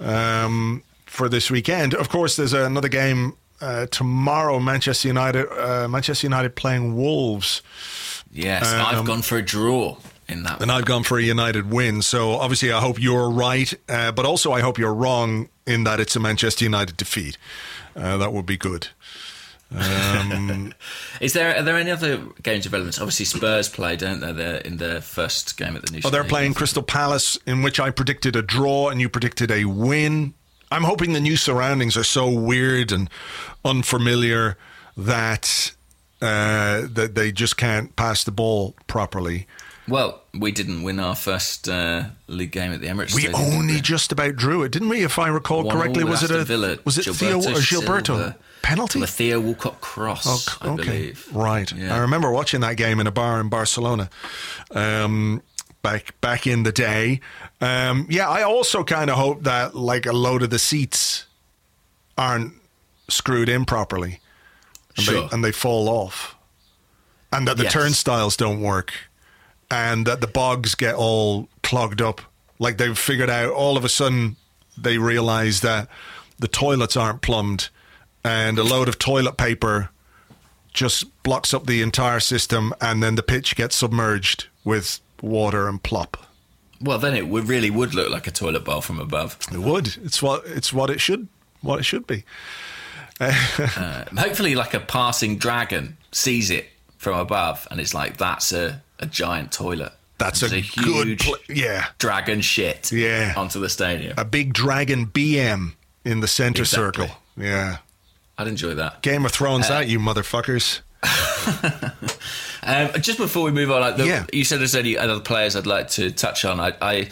um, for this weekend. Of course, there's another game uh, tomorrow. Manchester United, uh, Manchester United playing Wolves. Yes, um, I've gone for a draw in that. And one. I've gone for a United win. So obviously, I hope you're right, uh, but also I hope you're wrong in that it's a Manchester United defeat. Uh, that would be good. Um, Is there are there any other games of relevance? Obviously, Spurs play, don't they? They're in their first game at the new. Oh, they're playing Crystal Palace, in which I predicted a draw and you predicted a win. I'm hoping the new surroundings are so weird and unfamiliar that uh, that they just can't pass the ball properly. Well, we didn't win our first uh, league game at the Emirates. We Stadium, only we? just about drew it, didn't we? If I recall One correctly, was it a Villa, was it Theo or Gilberto Silva penalty? a Theo Walcott cross? Oh, I okay, believe. right. Yeah. I remember watching that game in a bar in Barcelona. Um, back back in the day. Um, yeah, I also kind of hope that like a load of the seats aren't screwed in properly, and, Sure. they, and they fall off, and that the Yes. turnstiles don't work, and that the bogs get all clogged up. Like they've figured out all of a sudden they realize that the toilets aren't plumbed, and a load of toilet paper just blocks up the entire system, and then the pitch gets submerged with water and plop. Well, then it would really would look like a toilet bowl from above. It would. It's what it's what it should what it should be. Uh, hopefully, like a passing dragon sees it from above, and it's like that's a, a giant toilet. That's a, It's good huge pl- yeah. dragon shit. Yeah. onto the stadium. A big dragon BM in the center Exactly. circle. Yeah. I'd enjoy that. Game of Thrones Uh, that you motherfuckers. Um, just before we move on, like the, Yeah. you said there's any other players I'd like to touch on. I, I,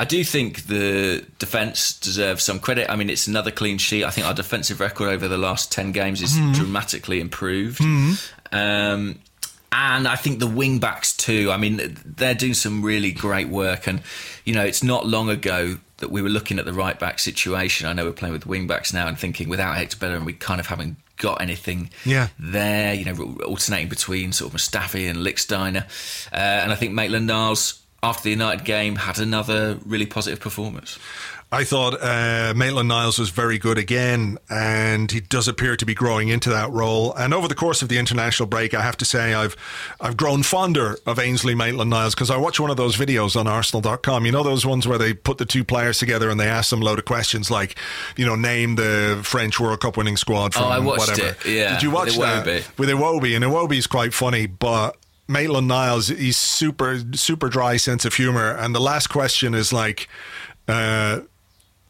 I do think the defence deserves some credit. I mean, it's another clean sheet. I think our defensive record over the last 10 games is dramatically improved. Um, and I think the wing backs too. I mean, they're doing some really great work. And, you know, it's not long ago that we were looking at the right back situation. I know we're playing with wing backs now and thinking without Hector Bellerin, we kind of haven't got anything Yeah. there, you know, alternating between sort of Mustafi and Lichtsteiner. Uh, and I think Maitland Niles, after the United game, had another really positive performance. I thought uh, Maitland Niles was very good again, and he does appear to be growing into that role. And over the course of the international break, I have to say I've I've grown fonder of Ainsley Maitland Niles because I watched one of those videos on Arsenal.com. You know those ones where they put the two players together and they ask them a load of questions like, you know, name the French World Cup winning squad from Oh, I watched whatever. it, yeah, Did you watch with that Iwobi. with Iwobi? And Iwobi's quite funny, but. Maitland Niles, he's super, super dry sense of humor. And the last question is like, uh,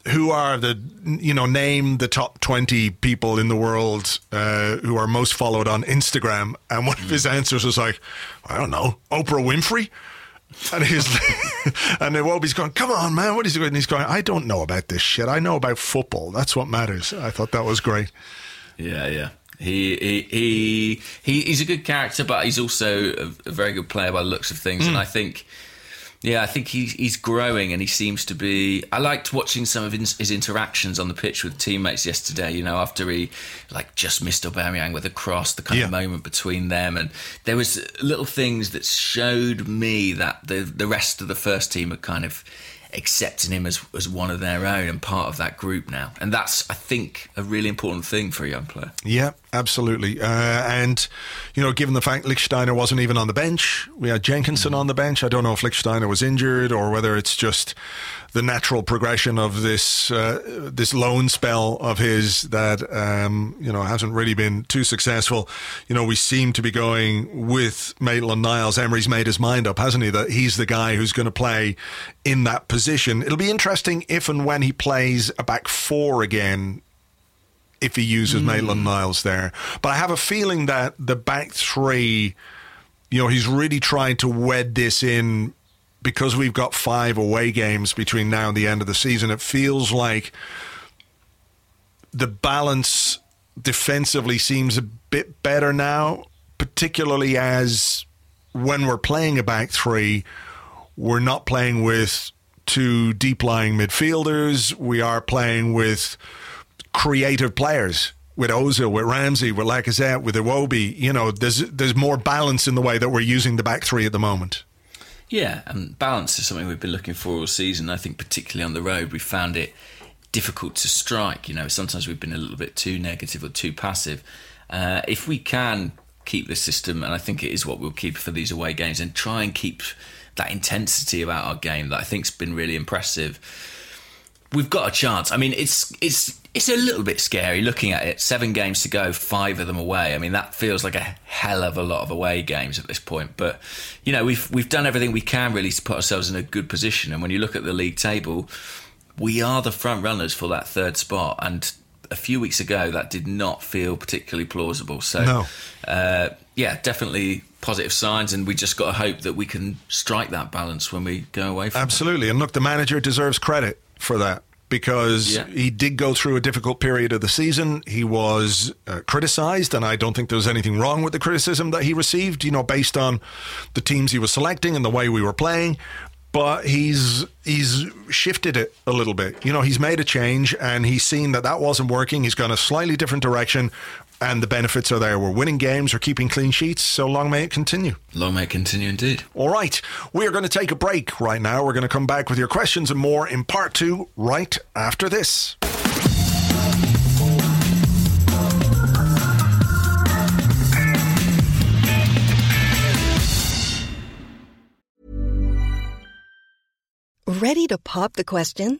who are the you know name the top 20 people in the world uh, who are most followed on instagram and one of his answers was like i don't know oprah winfrey and he's and then Wobie's going, come on, man, what is he going? And he's going, I don't know about this shit. I know about football. That's what matters. I thought that was great. Yeah, yeah. He, he he he he's a good character, but he's also a, a very good player by the looks of things. And hmm. I think, yeah, I think he's he's growing, and he seems to be. I liked watching some of his, his interactions on the pitch with teammates yesterday. You know, after he like just missed Aubameyang with a cross, the kind Yeah. of moment between them, and there was little things that showed me that the the rest of the first team are kind of accepting him as as one of their own and part of that group now. And that's I think a really important thing for a young player. Yeah, absolutely. Uh, and, you know, given the fact Lichtsteiner wasn't even on the bench, we had Jenkinson on the bench. I don't know if Lichtsteiner was injured or whether it's just the natural progression of this uh, this loan spell of his that um, you know hasn't really been too successful. You know, we seem to be going with Maitland Niles. Emery's made his mind up, hasn't he? That he's the guy who's going to play in that position. It'll be interesting if and when he plays a back four again if he uses Maitland Niles there. But I have a feeling that the back three, you know, he's really trying to wed this in because we've got five away games between now and the end of the season. It feels like the balance defensively seems a bit better now, particularly as when we're playing a back three, we're not playing with two deep lying midfielders. We are playing with creative players with Ozil, with Ramsey, with Lacazette, with Iwobi. You know, there's there's more balance in the way that we're using the back three at the moment. Yeah, and balance is something we've been looking for all season. I think particularly on the road, we found it difficult to strike. You know, sometimes we've been a little bit too negative or too passive. Uh, if we can keep the system, and I think it is what we'll keep for these away games, and try and keep that intensity about our game that I think's been really impressive. We've got a chance. I mean, it's it's it's a little bit scary looking at it. Seven games to go, five of them away. I mean, that feels like a hell of a lot of away games at this point. But you know, we've we've done everything we can really to put ourselves in a good position. And when you look at the league table, we are the front runners for that third spot, and a few weeks ago that did not feel particularly plausible. So, No. uh, yeah, definitely positive signs, and we just got to hope that we can strike that balance when we go away from. it. Absolutely. And look, the manager deserves credit for that because Yeah. he did go through a difficult period of the season. He was uh, criticized, and I don't think there was anything wrong with the criticism that he received, you know, based on the teams he was selecting and the way we were playing. But he's he's shifted it a little bit. You know, he's made a change and he's seen that that wasn't working. He's gone a slightly different direction, and the benefits are there. We're winning games, we're keeping clean sheets. So long may it continue. Long may it continue, indeed. All right, we are going to take a break right now. We're going to come back with your questions and more in part two right after this. Ready to pop the question?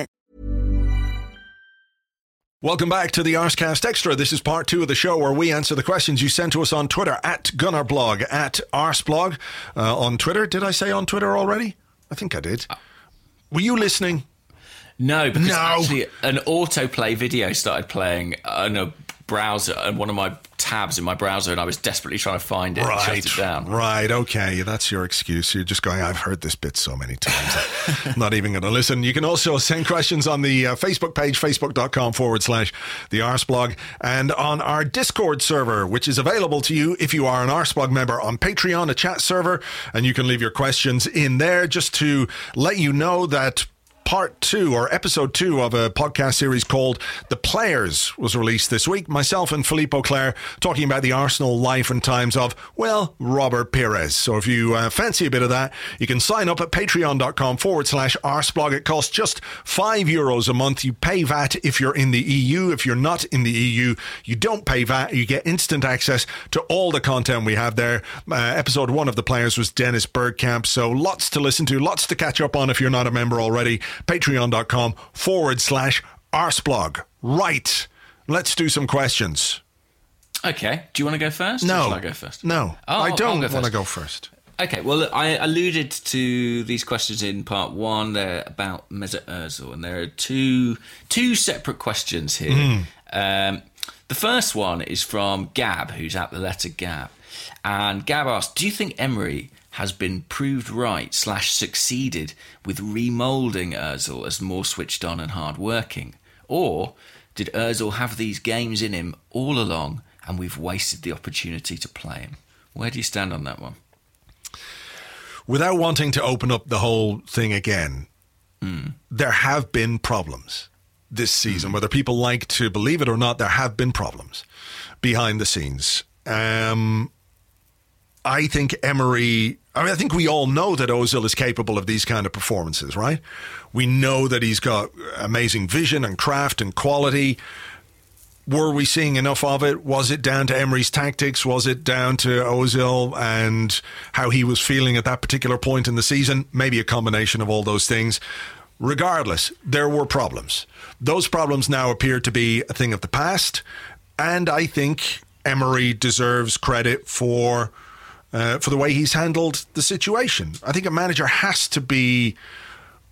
Welcome back to the Arsecast Extra. This is part two of the show where we answer the questions you sent to us on Twitter at Gunnerblog, at Arsblog uh, on Twitter. Did I say on Twitter already? I think I did. Were you listening? No, because No. actually an autoplay video started playing on a browser and one of my tabs in my browser, and I was desperately trying to find it and shut it down. Right. Okay. That's your excuse. You're just going, I've heard this bit so many times. I'm not even going to listen. You can also send questions on the uh, Facebook page, facebook.com forward slash the Arsblog, and on our Discord server, which is available to you if you are an Arsblog member on Patreon, a chat server, and you can leave your questions in there just to let you know that part two or episode two of a podcast series called The Players was released this week. Myself and Philippe Auclair talking about the Arsenal life and times of, well, Robert Pires. So if you uh, fancy a bit of that, you can sign up at patreon.com forward slash arsblog. It costs just five euros a month. You pay VAT if you're in the EU. If you're not in the EU, you don't pay VAT. You get instant access to all the content we have there. Uh, episode one of The Players was Dennis Bergkamp. So lots to listen to, lots to catch up on if you're not a member already. Patreon.com forward slash arsblog. Right. Let's do some questions. Okay. Do you want to go first? No. shall I go first? No. Oh, I don't want to go first. Okay, well, look, I alluded to these questions in part one. They're about Mesut Ozil, and there are two two separate questions here. Um, the first one is from Gab, who's at the letter Gab, and Gab asks, "Do you think Emery has been proved right slash succeeded with remoulding Ozil as more switched on and hard working, or did Ozil have these games in him all along, and we've wasted the opportunity to play him?" Where do you stand on that one? Without wanting to open up the whole thing again, there have been problems this season. Whether people like to believe it or not, there have been problems behind the scenes. Um, I think Emery. I mean, I think we all know that Ozil is capable of these kind of performances, right? We know that he's got amazing vision and craft and quality. Were we seeing enough of it? Was it down to Emery's tactics? Was it down to Ozil and how he was feeling at that particular point in the season? Maybe a combination of all those things. Regardless, there were problems. Those problems now appear to be a thing of the past, and I think Emery deserves credit for uh, for the way he's handled the situation. I think a manager has to be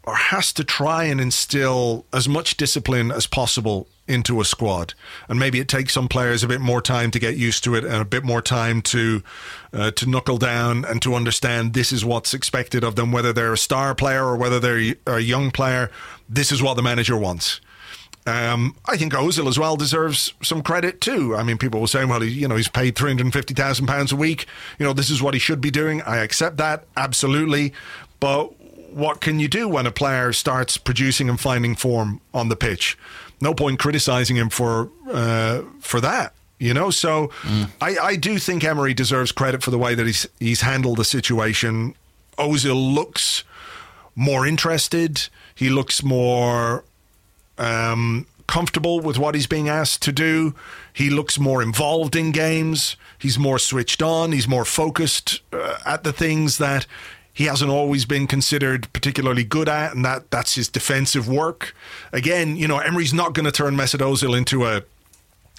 or has to try and instill as much discipline as possible into a squad. And maybe it takes some players a bit more time to get used to it and a bit more time to uh, to knuckle down and to understand this is what's expected of them, whether they're a star player or whether they're a young player. This is what the manager wants. Um, I think Ozil as well deserves some credit too. I mean, people were saying, well, he, you know, he's paid three hundred and fifty thousand pounds a week. You know, this is what he should be doing. I accept that absolutely, but what can you do when a player starts producing and finding form on the pitch? No point criticizing him for uh, for that. You know, so mm. I, I do think Emery deserves credit for the way that he's he's handled the situation. Ozil looks more interested. He looks more um, comfortable with what he's being asked to do. He looks more involved in games. He's more switched on. He's more focused uh, at the things that he hasn't always been considered particularly good at, and that that's his defensive work. Again, you know, Emery's not going to turn Mesut Ozil into a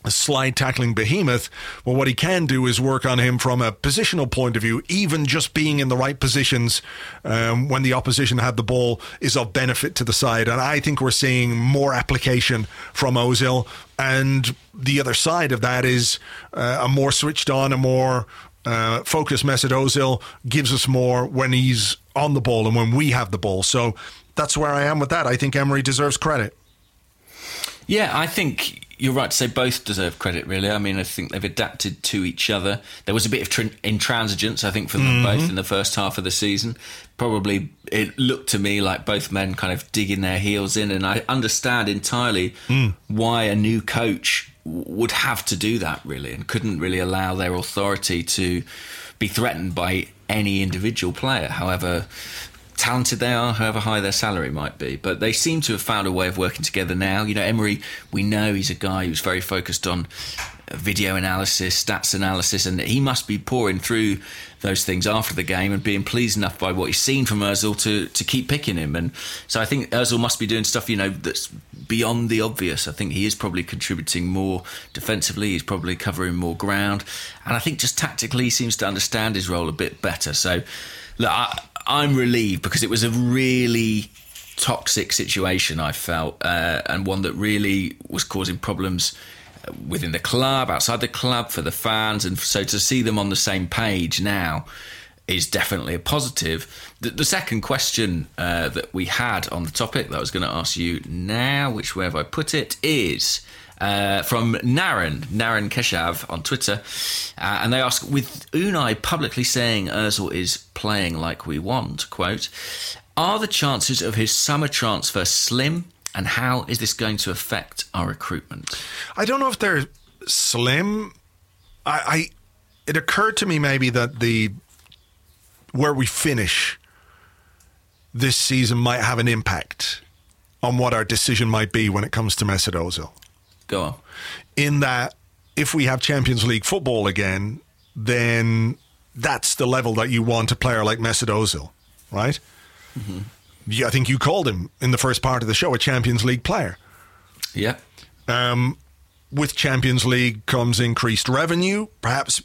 a slide tackling behemoth. Well, what he can do is work on him from a positional point of view. Even just being in the right positions um, when the opposition had the ball is of benefit to the side. And I think we're seeing more application from Ozil. And the other side of that is uh, a more switched on, a more uh, focused Mesut Ozil gives us more when he's on the ball and when we have the ball. So that's where I am with that. I think Emery deserves credit. Yeah, I think you're right to say both deserve credit, really. I mean, I think they've adapted to each other. There was a bit of tr- intransigence, I think, for them mm-hmm. both in the first half of the season. Probably it looked to me like both men kind of digging their heels in, and I understand entirely mm. why a new coach would have to do that, really, and couldn't really allow their authority to be threatened by any individual player, however talented they are, however high their salary might be. But they seem to have found a way of working together now. You know, Emery, we know he's a guy who's very focused on uh, video analysis, stats analysis, and he must be pouring through those things after the game and being pleased enough by what he's seen from Özil to, to keep picking him. And so I think Özil must be doing stuff, you know, that's beyond the obvious. I think he is probably contributing more defensively. He's probably covering more ground. And I think just tactically he seems to understand his role a bit better. So, look, I, I'm relieved because it was a really toxic situation I felt, uh, and one that really was causing problems within the club, outside the club, for the fans, and so to see them on the same page now is definitely a positive. The, the second question uh, that we had on the topic that I was going to ask you now, which where have I put it, is uh, from Naren, Naren Keshav on Twitter. Uh, and they ask With Unai publicly saying Ozil is playing like we want, quote, are the chances of his summer transfer slim? And how is this going to affect our recruitment? I don't know if they're slim. I, I it occurred to me maybe that the where we finish this season might have an impact on what our decision might be when it comes to Mesut Ozil. Go on. In that, if we have Champions League football again, then that's the level that you want a player like Mesut Ozil, right? Mm-hmm. Yeah, I think you called him in the first part of the show a Champions League player. Yeah. Um, with Champions League comes increased revenue, perhaps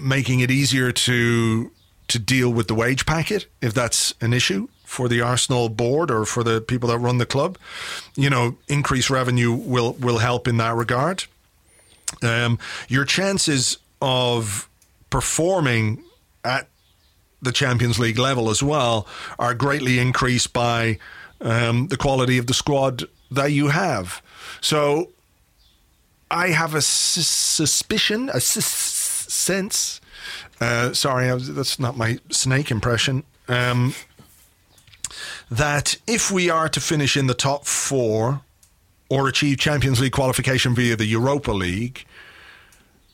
making it easier to to deal with the wage packet if that's an issue for the Arsenal board or for the people that run the club. You know, increased revenue will will help in that regard. Um, your chances of performing at the Champions League level as well are greatly increased by um, the quality of the squad that you have. So I have a suspicion, a sense. Uh, sorry, was, that's not my snake impression. Um, that if we are to finish in the top four or achieve Champions League qualification via the Europa League,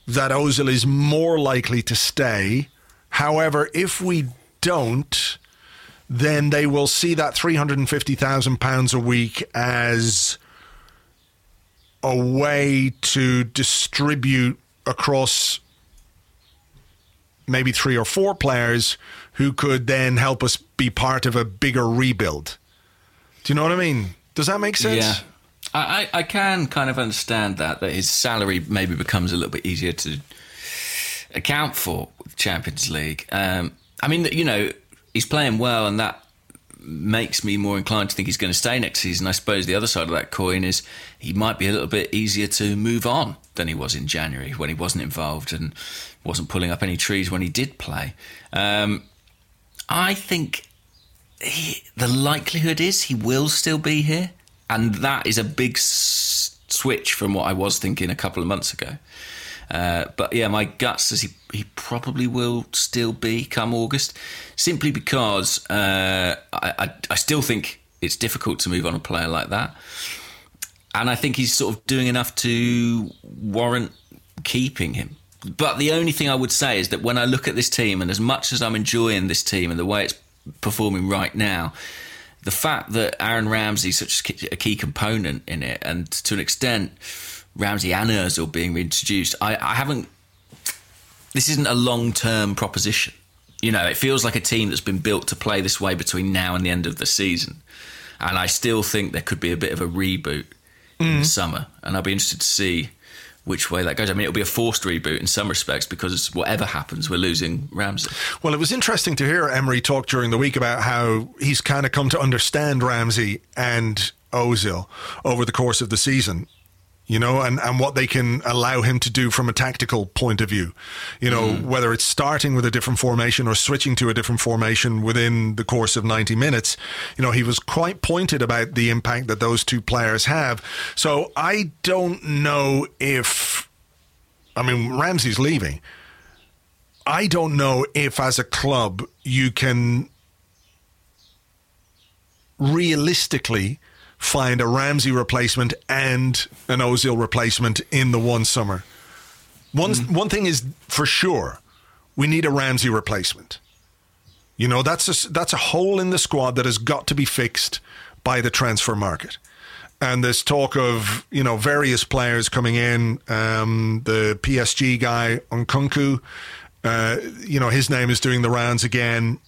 that Ozil is more likely to stay. However, if we don't, then they will see that £350,000 a week as a way to distribute across maybe three or four players who could then help us be part of a bigger rebuild. Do you know what I mean? Does that make sense? Yeah. I, I can kind of understand that, that his salary maybe becomes a little bit easier to account for with Champions League. Um, I mean, you know, he's playing well and that makes me more inclined to think he's going to stay next season. I suppose the other side of that coin is he might be a little bit easier to move on than he was in January when he wasn't involved and wasn't pulling up any trees when he did play. Um, I think he, the likelihood is he will still be here and that is a big s- switch from what I was thinking a couple of months ago. Uh, but yeah, my gut says he, he probably will still be come August, simply because uh, I, I, I still think it's difficult to move on a player like that. And I think he's sort of doing enough to warrant keeping him. But the only thing I would say is that when I look at this team, and as much as I'm enjoying this team and the way it's performing right now, the fact that Aaron Ramsey is such a key component in it, and to an extent, Ramsey and Ozil being reintroduced, I, I haven't. This isn't a long term proposition. You know, it feels like a team that's been built to play this way between now and the end of the season. And I still think there could be a bit of a reboot in the mm. summer. And I'll be interested to see which way that goes. I mean, it'll be a forced reboot in some respects because whatever happens, we're losing Ramsey. Well, it was interesting to hear Emery talk during the week about how he's kind of come to understand Ramsey and Ozil over the course of the season. You know, and, and what they can allow him to do from a tactical point of view. You know, mm. whether it's starting with a different formation or switching to a different formation within the course of 90 minutes. You know, he was quite pointed about the impact that those two players have. So I don't know if, I mean, Ramsey's leaving. I don't know if, as a club, you can realistically find a Ramsey replacement and an Ozil replacement in the one summer. One one thing is for sure, we need a Ramsey replacement. You know, that's a, that's a hole in the squad that has got to be fixed by the transfer market. And there's talk of you know various players coming in. Um, the PSG guy Nkunku, uh, you know his name is doing the rounds again.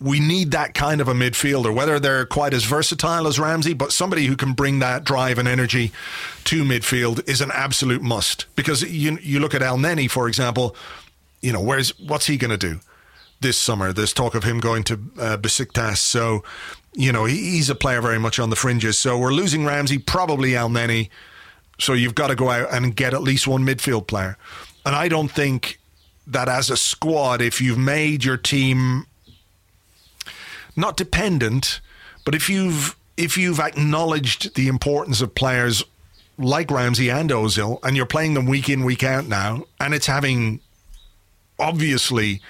We need that kind of a midfielder, whether they're quite as versatile as Ramsey, but somebody who can bring that drive and energy to midfield is an absolute must. Because you you look at Elneny, for example, you know where's what's he going to do this summer? There's talk of him going to uh, Besiktas, so you know he, he's a player very much on the fringes. So we're losing Ramsey, probably Elneny. So you've got to go out and get at least one midfield player. And I don't think that as a squad, if you've made your team not dependent, but if you've if you've acknowledged the importance of players like Ramsey and Ozil, and you're playing them week in week out now, and it's having obviously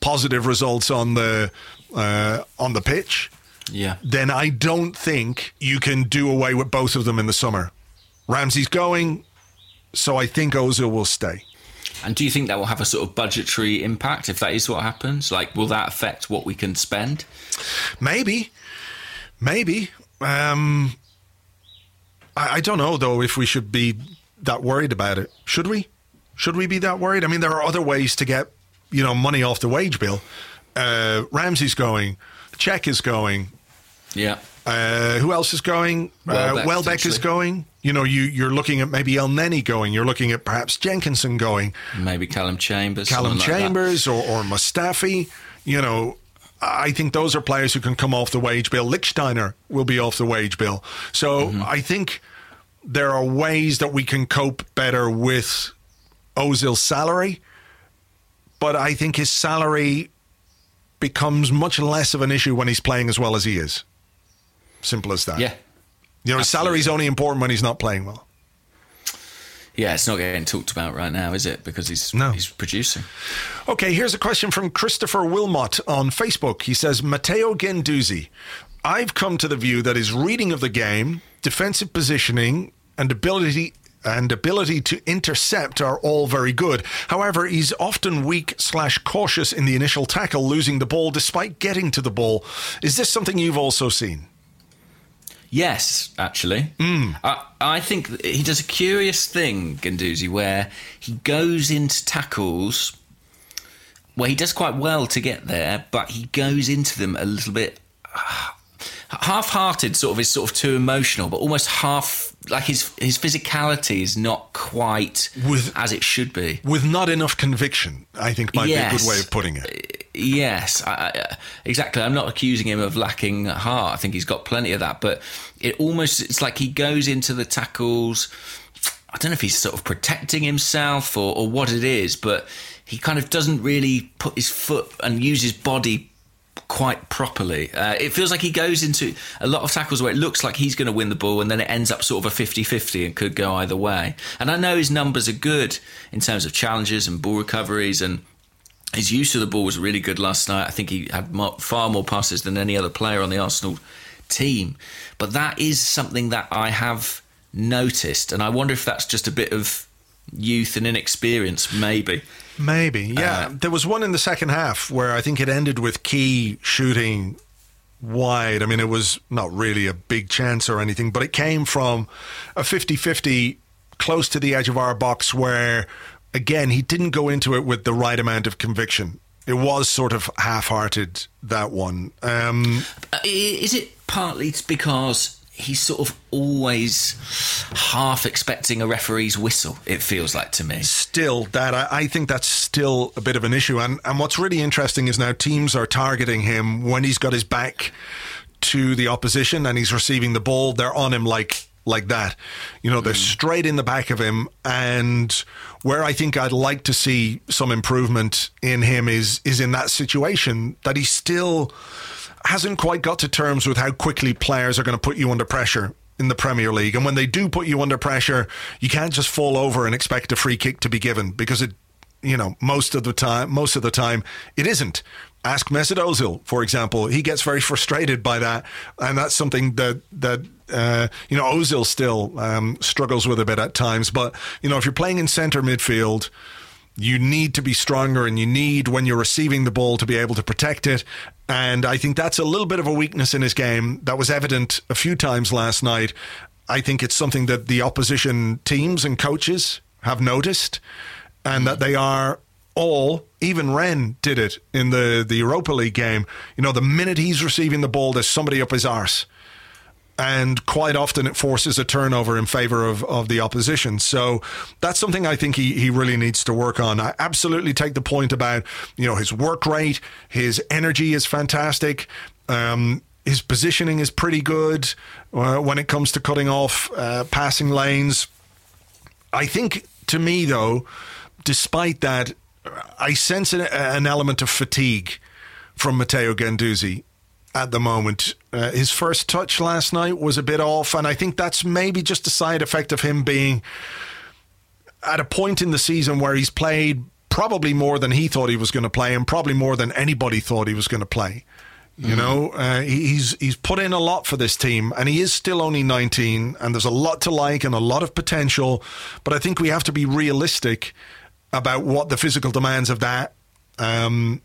positive results on the uh, on the pitch, Yeah. then I don't think you can do away with both of them in the summer. Ramsey's going, so I think Ozil will stay. And do you think that will have a sort of budgetary impact if that is what happens? Like, will that affect what we can spend? Maybe, maybe. Um, I, I don't know though if we should be that worried about it. Should we? Should we be that worried? I mean, there are other ways to get you know money off the wage bill. Uh, Ramsey's going. Cech is going. Yeah. Uh, who else is going? Welbeck, uh, Welbeck is going. You know, you you're looking at maybe Elneny going. You're looking at perhaps Jenkinson going. Maybe Callum Chambers. Callum someone like. Chambers or, or Mustafi. You know, I think those are players who can come off the wage bill. Lichtsteiner will be off the wage bill. So Mm-hmm. I think there are ways that we can cope better with Ozil's salary. But I think his salary becomes much less of an issue when he's playing as well as he is. Simple as that. Yeah. You know, his salary is only important when he's not playing well. Yeah, it's not getting talked about right now, is it? Because he's No. he's producing. Okay, here's a question from Christopher Wilmot on Facebook. He says, Matteo Guendouzi, I've come to the view that his reading of the game, defensive positioning, and ability and ability to intercept are all very good. However, he's often weak slash cautious in the initial tackle, losing the ball despite getting to the ball. Is this something you've also seen? Yes, actually. Hmm. I, I think he does a curious thing, Guendouzi, where he goes into tackles where he does quite well to get there, but he goes into them a little bit half-hearted. Sort of is sort of too emotional, but almost half like his his physicality is not quite With- as it should be. With not enough conviction, I think might be a good way of putting it. Yes, I, I, uh, exactly. I'm not accusing him of lacking heart. I think he's got plenty of that, but it almost it's like he goes into the tackles. I don't know if he's sort of protecting himself or, or what it is, but he kind of doesn't really put his foot and use his body quite properly. Uh, it feels like he goes into a lot of tackles where it looks like he's going to win the ball and then it ends up sort of a 50 50 and could go either way. And I know his numbers are good in terms of challenges and ball recoveries and his use of the ball was really good last night. I think he had far more passes than any other player on the Arsenal team. But that is something that I have noticed. And I wonder if that's just a bit of youth and inexperience, maybe. Maybe, yeah. Uh, there was one in the second half where I think it ended with Ki shooting wide. I mean, it was not really a big chance or anything, but it came from a 50 50 close to the edge of our box where, again, he didn't go into it with the right amount of conviction. It was sort of half hearted, that one. Um, uh, is it partly because he's sort of always half expecting a referee's whistle. It feels like to me. Still, that I, I, think that's still a bit of an issue. And and what's really interesting is now teams are targeting him when he's got his back to the opposition and he's receiving the ball. They're on him like like that. You know, they're mm. straight in the back of him. And where I think I'd like to see some improvement in him is is in that situation that he still hasn't quite got to terms with how quickly players are going to put you under pressure in the Premier League. And when they do put you under pressure, you can't just fall over and expect a free kick to be given because it, you know, most of the time, most of the time, it isn't. Ask Mesut Ozil, for example. He gets very frustrated by that, and that's something that that uh, you know Ozil still um, struggles with a bit at times. But you know, if you're playing in centre midfield you need to be stronger and you need when you're receiving the ball to be able to protect it and I think that's a little bit of a weakness in his game that was evident a few times last night. I think it's something that the opposition teams and coaches have noticed and that they are all, even Rennes did it in the, the Europa League game. You know, the minute he's receiving the ball, there's somebody up his arse and quite often it forces a turnover in favor of, of the opposition. So that's something I think he, he really needs to work on. I absolutely take the point about, you know, his work rate, his energy is fantastic. Um, his positioning is pretty good uh, when it comes to cutting off uh, passing lanes. I think, to me, though, despite that, I sense an, an element of fatigue from Matteo Guendouzi at the moment. Uh, his first touch last night was a bit off, and I think that's maybe just a side effect of him being at a point in the season where he's played probably more than he thought he was going to play, and probably more than anybody thought he was going to play. You mm-hmm. know, uh, he's he's put in a lot for this team, and he is still only 19, and there's a lot to like and a lot of potential. But I think we have to be realistic about what the physical demands of that um,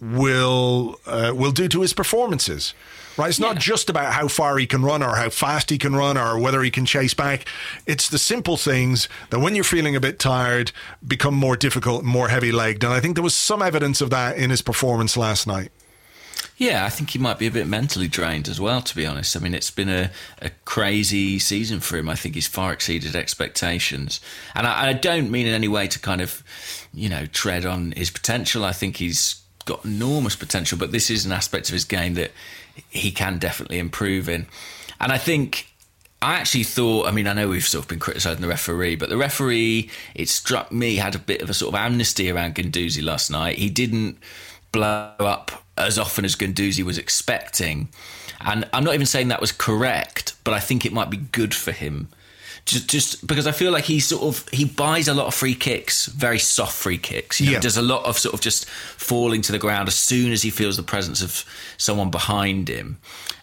will uh, will do to his performances. Right, it's yeah. not just about how far he can run or how fast he can run or whether he can chase back. It's the simple things that when you're feeling a bit tired become more difficult, more heavy legged. And I think there was some evidence of that in his performance last night. Yeah, I think he might be a bit mentally drained as well, to be honest. I mean, it's been a, a crazy season for him. I think he's far exceeded expectations. And I, I don't mean in any way to kind of, you know, tread on his potential. I think he's got enormous potential, but this is an aspect of his game that he can definitely improve in. And I think I actually thought, I mean, I know we've sort of been criticising the referee, but the referee, it struck me, had a bit of a sort of amnesty around Guendouzi last night. He didn't blow up as often as Guendouzi was expecting. And I'm not even saying that was correct, but I think it might be good for him just, just because I feel like he sort of he buys a lot of free kicks, very soft free kicks. You know, yeah. does a lot of sort of just falling to the ground as soon as he feels the presence of someone behind him.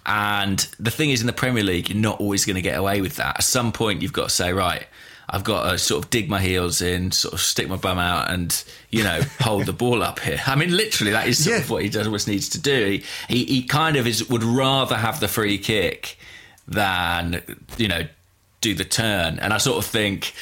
And the thing is, in the Premier League, you're not always going to get away with that. At some point, you've got to say, right, I've got to sort of dig my heels in, sort of stick my bum out, and you know hold the ball up here. I mean, literally, that is sort yeah. of what he does, what needs to do. He, he he kind of is would rather have the free kick than you know do the turn. And I sort of think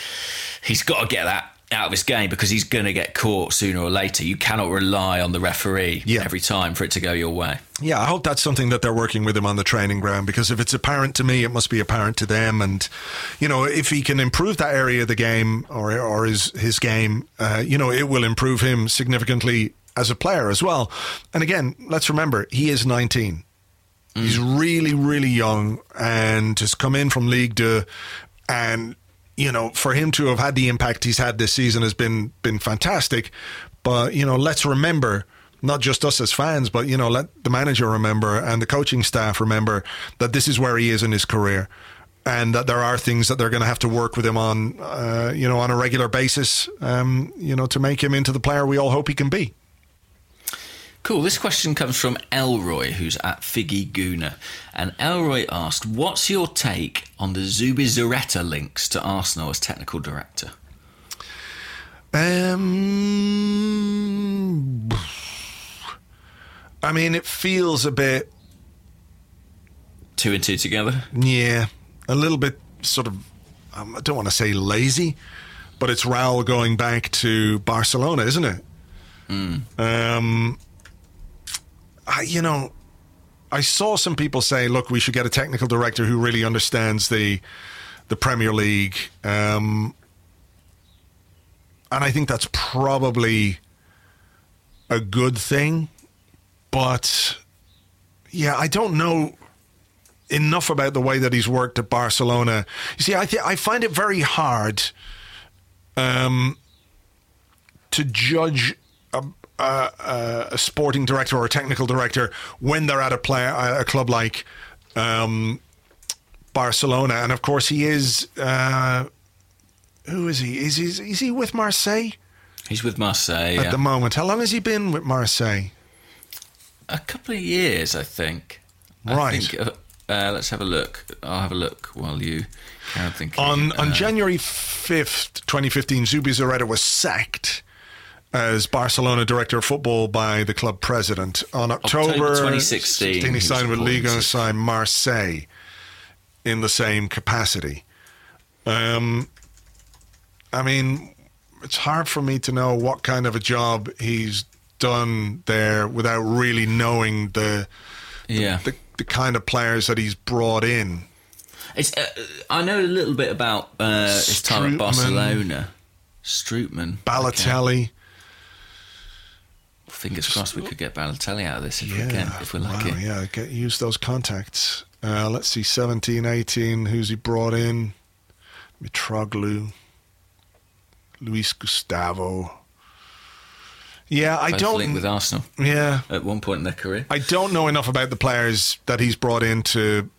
he's got to get that out of his game because he's going to get caught sooner or later. You cannot rely on the referee yeah. every time for it to go your way. Yeah, I hope that's something that they're working with him on the training ground because if it's apparent to me, it must be apparent to them. And you know, if he can improve that area of the game or or his his game, uh, you know, it will improve him significantly as a player as well. And again, let's remember he is 19. Mm. He's really, really young and has come in from League Two. And, you know, for him to have had the impact he's had this season has been been fantastic. But, you know, let's remember not just us as fans, but you know, let the manager remember and the coaching staff remember that this is where he is in his career, and that there are things that they're going to have to work with him on, uh, you know, on a regular basis, um, you know, to make him into the player we all hope he can be. Cool. This question comes from Elroy, who's at Figgy Gooner. And Elroy asked, What's your take on the Zubizarreta links to Arsenal as technical director? Um, I mean, it feels a bit, Two and two together? yeah, a little bit sort of, um, I don't want to say lazy, but it's Raul going back to Barcelona, isn't it? Um, I, you know, I saw some people say, "Look, we should get a technical director who really understands the the Premier League," um, and I think that's probably a good thing. But yeah, I don't know enough about the way that he's worked at Barcelona. You see, I th- I find it very hard um, to judge a, a, a sporting director or a technical director when they're at a play a club like um, Barcelona, and of course he is. Uh, who is he? Is he is he with Marseille He's with Marseille. at yeah. the moment? How long has he been with Marseille? A couple of years, I think. I Right. think, uh, uh, let's have a look. I'll have a look while you carry on thinking. On on Uh, January fifth, twenty fifteen, Zubizarreta was sacked as Barcelona director of football by the club president. On October, October 2016, he he signed with Liga appointed. signed Marseille in the same capacity. Um, I mean, it's hard for me to know what kind of a job he's done there without really knowing the yeah. the, the kind of players that he's brought in. It's, uh, I know a little bit about uh, his time at Barcelona. Strootman. Balotelli. Fingers crossed we could get Balotelli out of this if we can, if we're lucky. Wow, yeah, get use those contacts. Uh, let's see, 17, 18, who's he brought in? Mitroglou, Luis Gustavo. Yeah, I Both don't. linked with Arsenal yeah, at one point in their career. I don't know enough about the players that he's brought into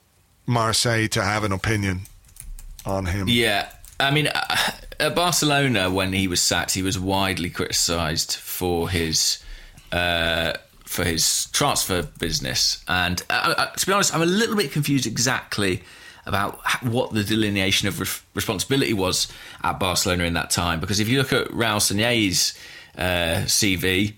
Marseille to have an opinion on him. Yeah, I mean, uh, at Barcelona when he was sacked, he was widely criticised for his for his transfer business. And uh, uh, to be honest, I'm a little bit confused exactly about what the delineation of re- responsibility was at Barcelona in that time. Because if you look at Raul Sanllehi's uh, CV,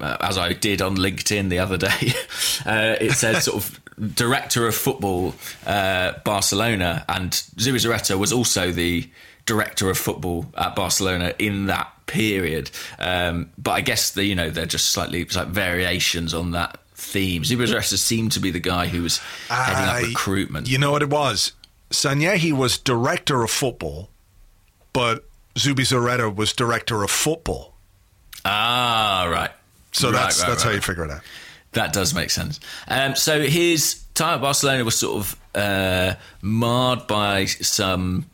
uh, as I did on LinkedIn the other day, it says sort of director of football uh, Barcelona, and Zubizarreta was also the director of football at Barcelona in that period. Um, but I guess the, you know they're just slightly like variations on that theme. Zubizarreta seemed to be the guy who was heading I- up recruitment. You know what it was? Sanllehi was director of football, but Zubizarreta was director of football. ah, right. So Right, that's right, that's right. how you figure it out. That does make sense. Um, so his time at Barcelona was sort of uh, marred by some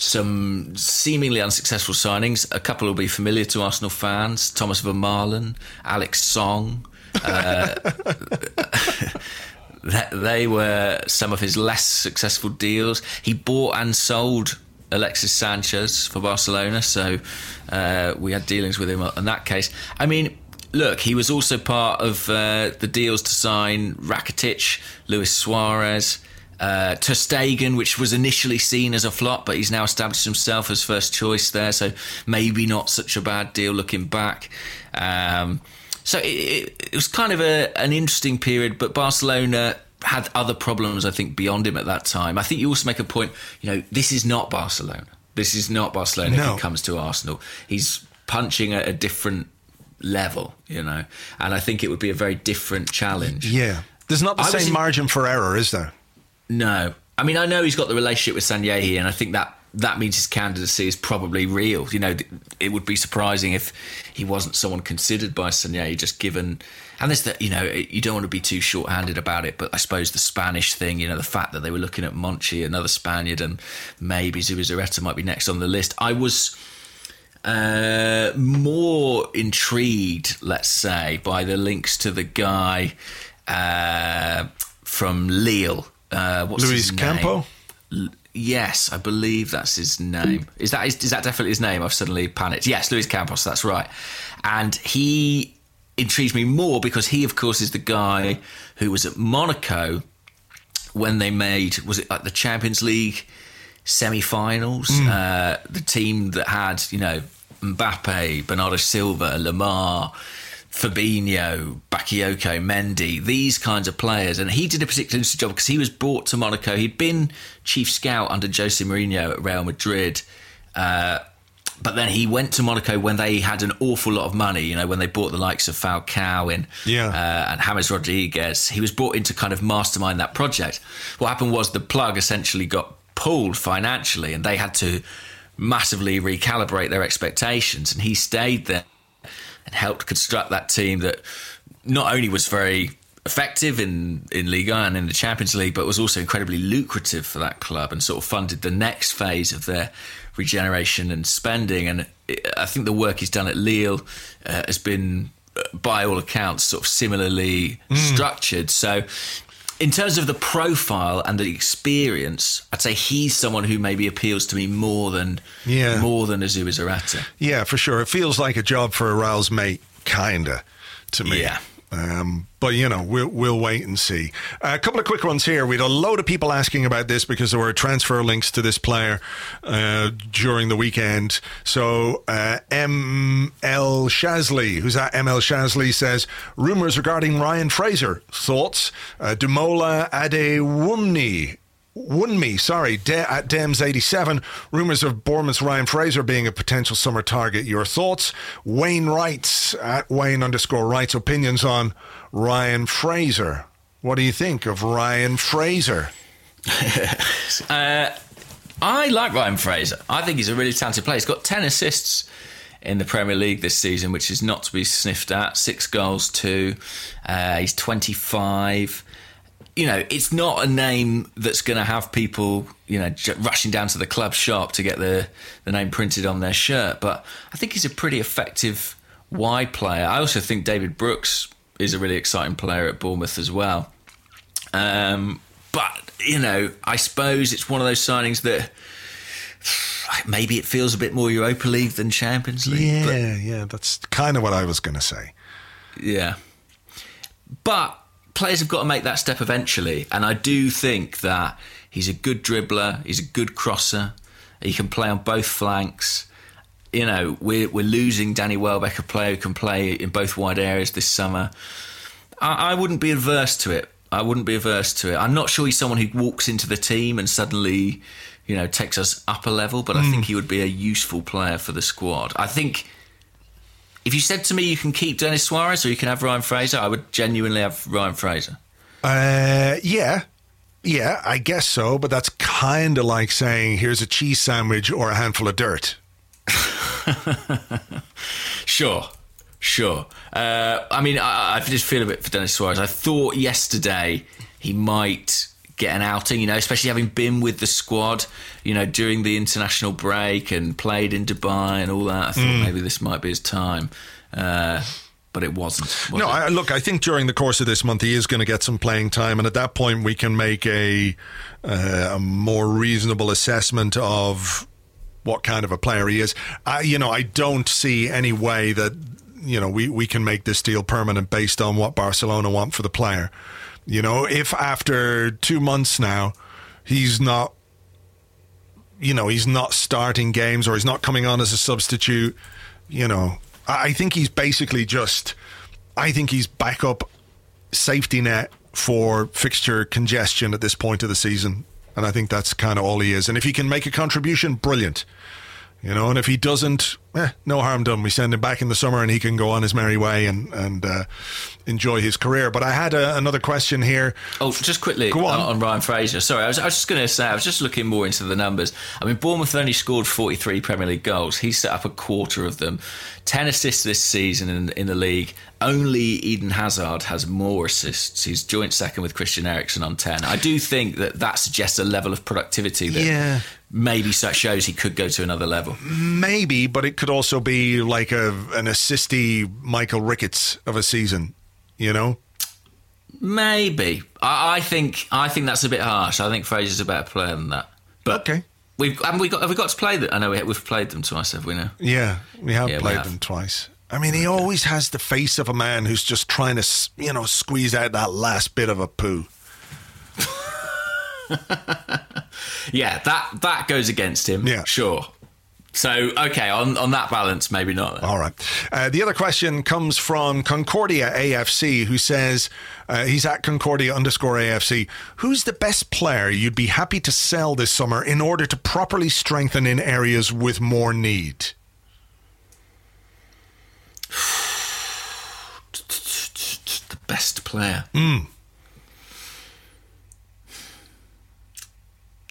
some seemingly unsuccessful signings. A couple will be familiar to Arsenal fans: Thomas Vermaelen, Alex Song. Uh, they were some of his less successful deals. He bought and sold Alexis Sanchez for Barcelona, so uh, we had dealings with him in that case. I mean, look, he was also part of uh, the deals to sign Rakitic, Luis Suarez. Uh, which was initially seen as a flop, but he's now established himself as first choice there, so maybe not such a bad deal looking back. Um, so it, it, it was kind of a, an interesting period, but Barcelona had other problems, I think, beyond him at that time. I think you also make a point, you know, this is not Barcelona. This is not Barcelona if No. it comes to Arsenal. He's punching at a different level, you know, and I think it would be a very different challenge. Yeah. There's not the I same in- margin for error, is there? No, I mean I know he's got the relationship with Sanllehi, and I think that that means his candidacy is probably real. You know, it would be surprising if he wasn't someone considered by Sanllehi, just given. And there's that, you know, you don't want to be too short-handed about it, but I suppose the Spanish thing, you know, the fact that they were looking at Monchi, another Spaniard, and maybe Zubizarreta might be next on the list. I was. Uh, more intrigued, let's say, by the links to the guy uh, from Lille. Uh, what's Luis? Campo? L- yes, I believe that's his name. Is that is, is that definitely his name? I've suddenly panicked. Yes, Luis Campos. That's right. And he intrigues me more because he, of course, is the guy who was at Monaco when they made was it like the Champions League semi-finals? Uh, the team that had you know Mbappe, Bernardo Silva, Lemar. Fabinho, Bakayoko, Mendy, these kinds of players. And he did a particularly interesting job because he was brought to Monaco. He'd been chief scout under Jose Mourinho at Real Madrid. Uh, but then he went to Monaco when they had an awful lot of money, you know, when they bought the likes of Falcao in, Yeah. uh, and James Rodriguez. He was brought in to kind of mastermind that project. What happened was the plug essentially got pulled financially and they had to massively recalibrate their expectations. And he stayed there and helped construct that team that not only was very effective in, in Liga and in the Champions League, but was also incredibly lucrative for that club and sort of funded the next phase of their regeneration and spending. And I think the work he's done at Lille uh, has been, uh, by all accounts, sort of similarly structured. So, in terms of the profile and the experience, I'd say he's someone who maybe appeals to me more than Yeah. more than Zarate. Yeah, for sure. It feels like a job for a Raul's mate, kinda, to me. Yeah. Um, but you know, we'll we'll wait and see. a couple of quick ones here. We had a load of people asking about this because there were transfer links to this player uh, during the weekend. So uh, M L Shazley, who's at M L Shazley, says rumors regarding Ryan Fraser. Thoughts? Uh, Dumola Adewumni Wunmi, sorry, De- at Dems 87. Rumours of Bournemouth's Ryan Fraser being a potential summer target. Your thoughts? Wayne writes at Wayne underscore writes opinions on Ryan Fraser. What do you think of Ryan Fraser? I like Ryan Fraser. I think he's a really talented player. He's got 10 assists in the Premier League this season, which is not to be sniffed at. Six goals, two. Uh, he's 25. You know, it's not a name that's going to have people, you know, j- rushing down to the club shop to get the, the name printed on their shirt. But I think he's a pretty effective wide player. I also think David Brooks is a really exciting player at Bournemouth as well. Um, but you know, I suppose it's one of those signings that maybe it feels a bit more Europa League than Champions League. Yeah, yeah, that's kind of what I was going to say. yeah. But players have got to make that step eventually, and I do think that he's a good dribbler. He's a good crosser. He can play on both flanks. You know, we're we're losing Danny Welbeck, a player who can play in both wide areas this summer. I, I wouldn't be averse to it. I wouldn't be averse to it. I'm not sure he's someone who walks into the team and suddenly, you know, takes us up a level, but I hmm. think he would be a useful player for the squad. I think if you said to me you can keep Denis Suarez or you can have Ryan Fraser, I would genuinely have Ryan Fraser. Uh, yeah, yeah, I guess so. But that's kind of like saying, "Here's a cheese sandwich or a handful of dirt." Sure, sure. Uh, I mean, I, I just feel a bit for Denis Suarez. I thought yesterday he might get an outing, you know, especially having been with the squad, you know, during the international break and played in Dubai and all that. I thought maybe this might be his time. Uh, but it wasn't. was No, it? I, look, I think during the course of this month he is going to get some playing time, and at that point we can make a, uh, a more reasonable assessment of what kind of a player he is. I, you know, I don't see any way that you know we we can make this deal permanent based on what Barcelona want for the player. You know, if after two months now he's not you know, he's not starting games or he's not coming on as a substitute. You know, I think he's basically just, I think he's backup safety net for fixture congestion at this point of the season. And I think that's kind of all he is. And if he can make a contribution, brilliant. You know, and if he doesn't, eh, no harm done. We send him back in the summer and he can go on his merry way and, and uh, enjoy his career. But I had a, another question here. Oh, just quickly on. on Ryan Fraser. Sorry, I was, I was just going to say, I was just looking more into the numbers. I mean, Bournemouth only scored 43 Premier League goals. He set up a quarter of them. 10 assists this season in, in the league. Only Eden Hazard has more assists. He's joint second with Christian Eriksen on 10. I do think that that suggests a level of productivity that Yeah. maybe so- shows he could go to another level. Maybe, but it could also be like a an assisty Michael Ricketts of a season. You know, Maybe. I, I think I think that's a bit harsh. I think Fraser's a better player than that. But Okay. We've haven't we got have we got to play them? I know we, we've played them twice, have we now? Yeah, we have Yeah, we played have. them twice. I mean, he always has the face of a man who's just trying to, you know, squeeze out that last bit of a poo. Yeah, that that goes against him. Yeah. Sure. So okay, on on that balance, maybe not. All right. Uh, the other question comes from Concordia AFC, who says uh, he's at Concordia underscore AFC. Who's the best player you'd be happy to sell this summer in order to properly strengthen in areas with more need? The best player. Hmm.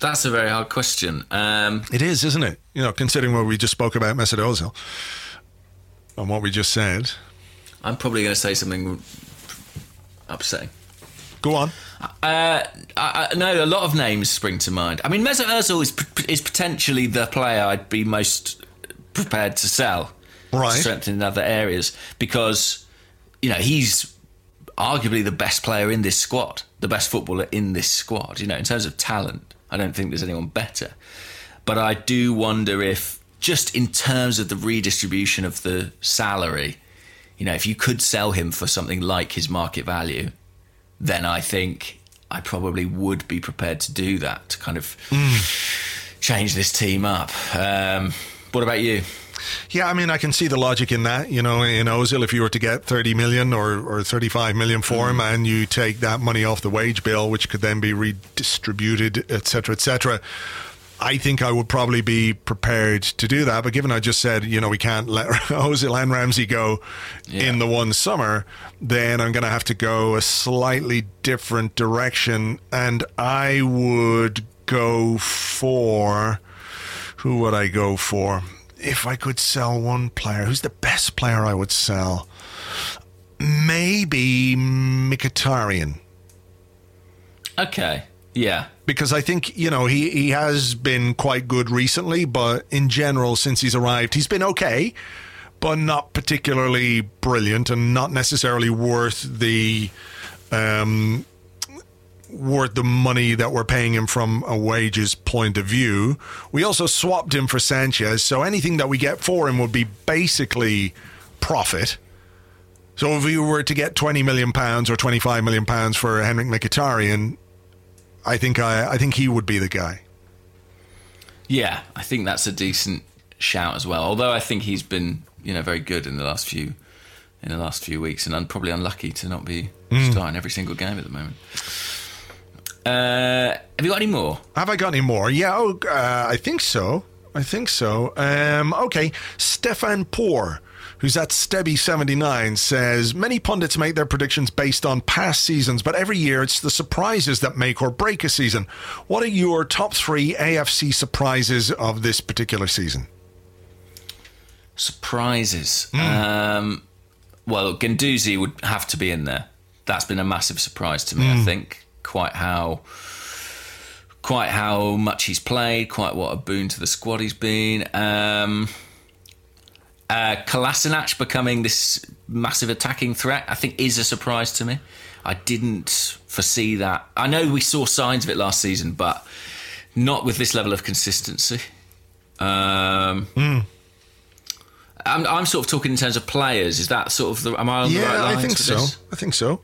That's a very hard question. Um, It is, isn't it? You know, considering what we just spoke about Mesut Ozil and what we just said. I'm probably going to say something upsetting. Go on. Uh, I, I, no, a lot of names spring to mind. I mean, Mesut Ozil is, is potentially the player I'd be most prepared to sell, Right. to strengthen in other areas because you know he's arguably the best player in this squad, the best footballer in this squad. You know, in terms of talent, I don't think there's anyone better. But I do wonder if, just in terms of the redistribution of the salary, you know, if you could sell him for something like his market value, then I think I probably would be prepared to do that to kind of change this team up. Um, what about you? Yeah, I mean, I can see the logic in that. You know, in Ozil, if you were to get 30 million or, or 35 million for him mm-hmm. and you take that money off the wage bill, which could then be redistributed, et cetera, et cetera, I think I would probably be prepared to do that. But given I just said, you know, we can't let Ozil and Ramsey go in the one summer, then I'm going to have to go a slightly different direction. And I would go for. Who would I go for? If I could sell one player, who's the best player I would sell? Maybe Mkhitaryan Okay, yeah, because I think you know he he has been quite good recently, but in general, since he's arrived, he's been okay, but not particularly brilliant, and not necessarily worth the um, worth the money that we're paying him from a wages point of view. We also swapped him for Sanchez, so anything that we get for him would be basically profit. So if we were to get twenty million pounds or twenty five million pounds for Henrikh Mkhitaryan, I think I, I think he would be the guy. yeah. I think that's a decent shout as well. Although I think he's been, you know, very good in the last few in the last few weeks, and I'm probably unlucky to not be hmm. starting every single game at the moment. Uh, have you got any more? Have I got any more? Yeah, oh, uh, I think so. I think so. Um, okay, Stefan Poor, who's at Stebby79, says many pundits make their predictions based on past seasons, but every year it's the surprises that make or break a season. What are your top three AFC surprises of this particular season? Surprises. Um, well, Guendouzi would have to be in there. That's been a massive surprise to me. I think quite how quite how much he's played, quite what a boon to the squad he's been. Um, uh, Kolasinac becoming this massive attacking threat, I think, is a surprise to me. I didn't foresee that. I know we saw signs of it last season, but not with this level of consistency. Um, I'm, I'm sort of talking in terms of players. Is that sort of the? Am I on the right Yeah, I think so. this? I think so.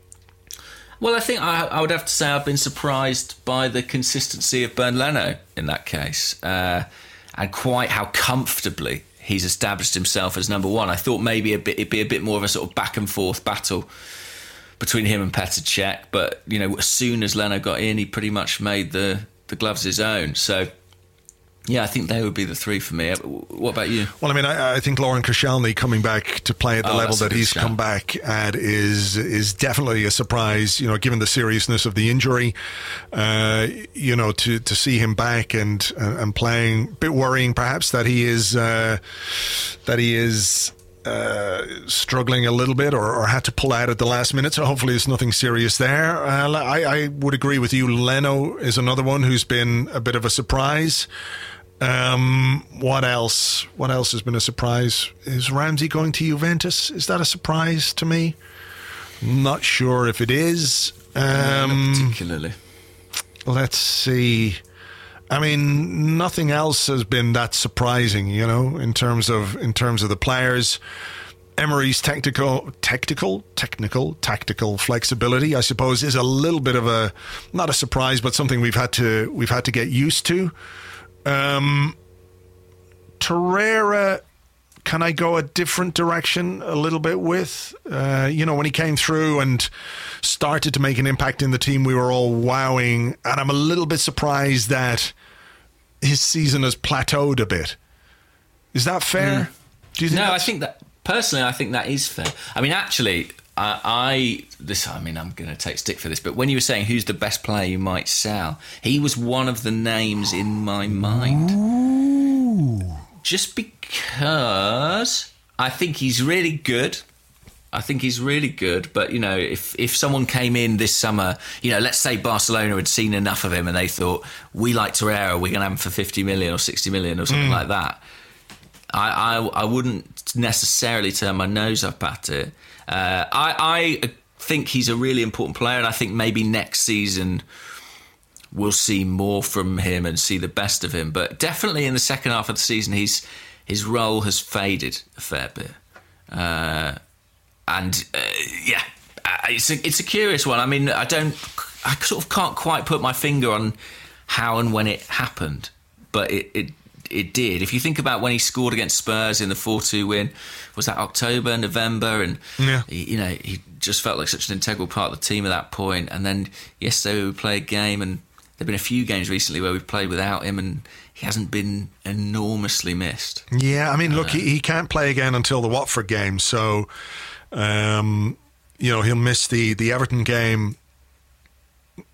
Well, I think I, I would have to say I've been surprised by the consistency of Bernd Leno in that case, uh, and quite how comfortably he's established himself as number one. I thought maybe a bit, it'd be a bit more of a sort of back and forth battle between him and Petr Cech, but you know, as soon as Leno got in, he pretty much made the the gloves his own. So. Yeah, I think they would be the three for me. What about you? Well, I mean, I, I think Laurent Koscielny coming back to play at the Oh, level that he's shout. come back at is is definitely a surprise. You know, given the seriousness of the injury, uh, you know, to to see him back and uh, and playing, a bit worrying perhaps that he is uh, that he is. Uh, struggling a little bit or, or had to pull out at the last minute. So hopefully there's nothing serious there. Uh, I, I would agree with you. Leno is another one who's been a bit of a surprise. Um, what else? What else has been a surprise? Is Ramsey going to Juventus? Is that a surprise to me? Not sure if it is. Um, particularly. let's see. I mean, nothing else has been that surprising, you know, in terms of in terms of the players. Emery's technical, technical, technical, tactical flexibility, I suppose, is a little bit of a not a surprise, but something we've had to we've had to get used to. Um, Torreira, can I go a different direction a little bit with? Uh, you know, when he came through and started to make an impact in the team, we were all wowing, and I'm a little bit surprised that his season has plateaued a bit. Is that fair? Do you think No, I think that personally, I think that is fair. I mean, actually, I, I this. I mean, I'm going to take stick for this, but when you were saying who's the best player you might sell, he was one of the names in my mind. Just because I think he's really good. I think he's really good, but you know, if if someone came in this summer, you know, let's say Barcelona had seen enough of him and they thought we like Torreira, we're going to have him for fifty million or sixty million or something hmm. like that. I, I I wouldn't necessarily turn my nose up at it. Uh, I I think he's a really important player, and I think maybe next season we'll see more from him and see the best of him. But definitely in the second half of the season, he's his role has faded a fair bit. Uh, and uh, yeah, uh, it's a, it's a curious one. I mean, I don't, I sort of can't quite put my finger on how and when it happened, but it it, it did. If you think about when he scored against Spurs in the four two win, was that October, November, and Yeah. he, you know he just felt like such an integral part of the team at that point. And then yesterday we played a game, and there've been a few games recently where we've played without him, and he hasn't been enormously missed. Yeah, I mean, look, he, he can't play again until the Watford game, so um, you know he'll miss the the Everton game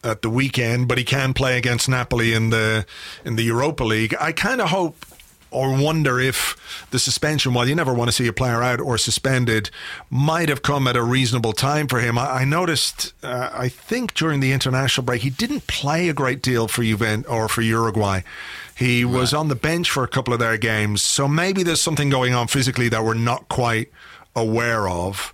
at the weekend, but he can play against Napoli in the in the Europa League. I kind of hope or wonder if the suspension, while you never want to see a player out or suspended, might have come at a reasonable time for him. I, I noticed, uh, I think during the international break, he didn't play a great deal for Juventus or for Uruguay. He was on the bench for a couple of their games, so maybe there's something going on physically that we're not quite aware of.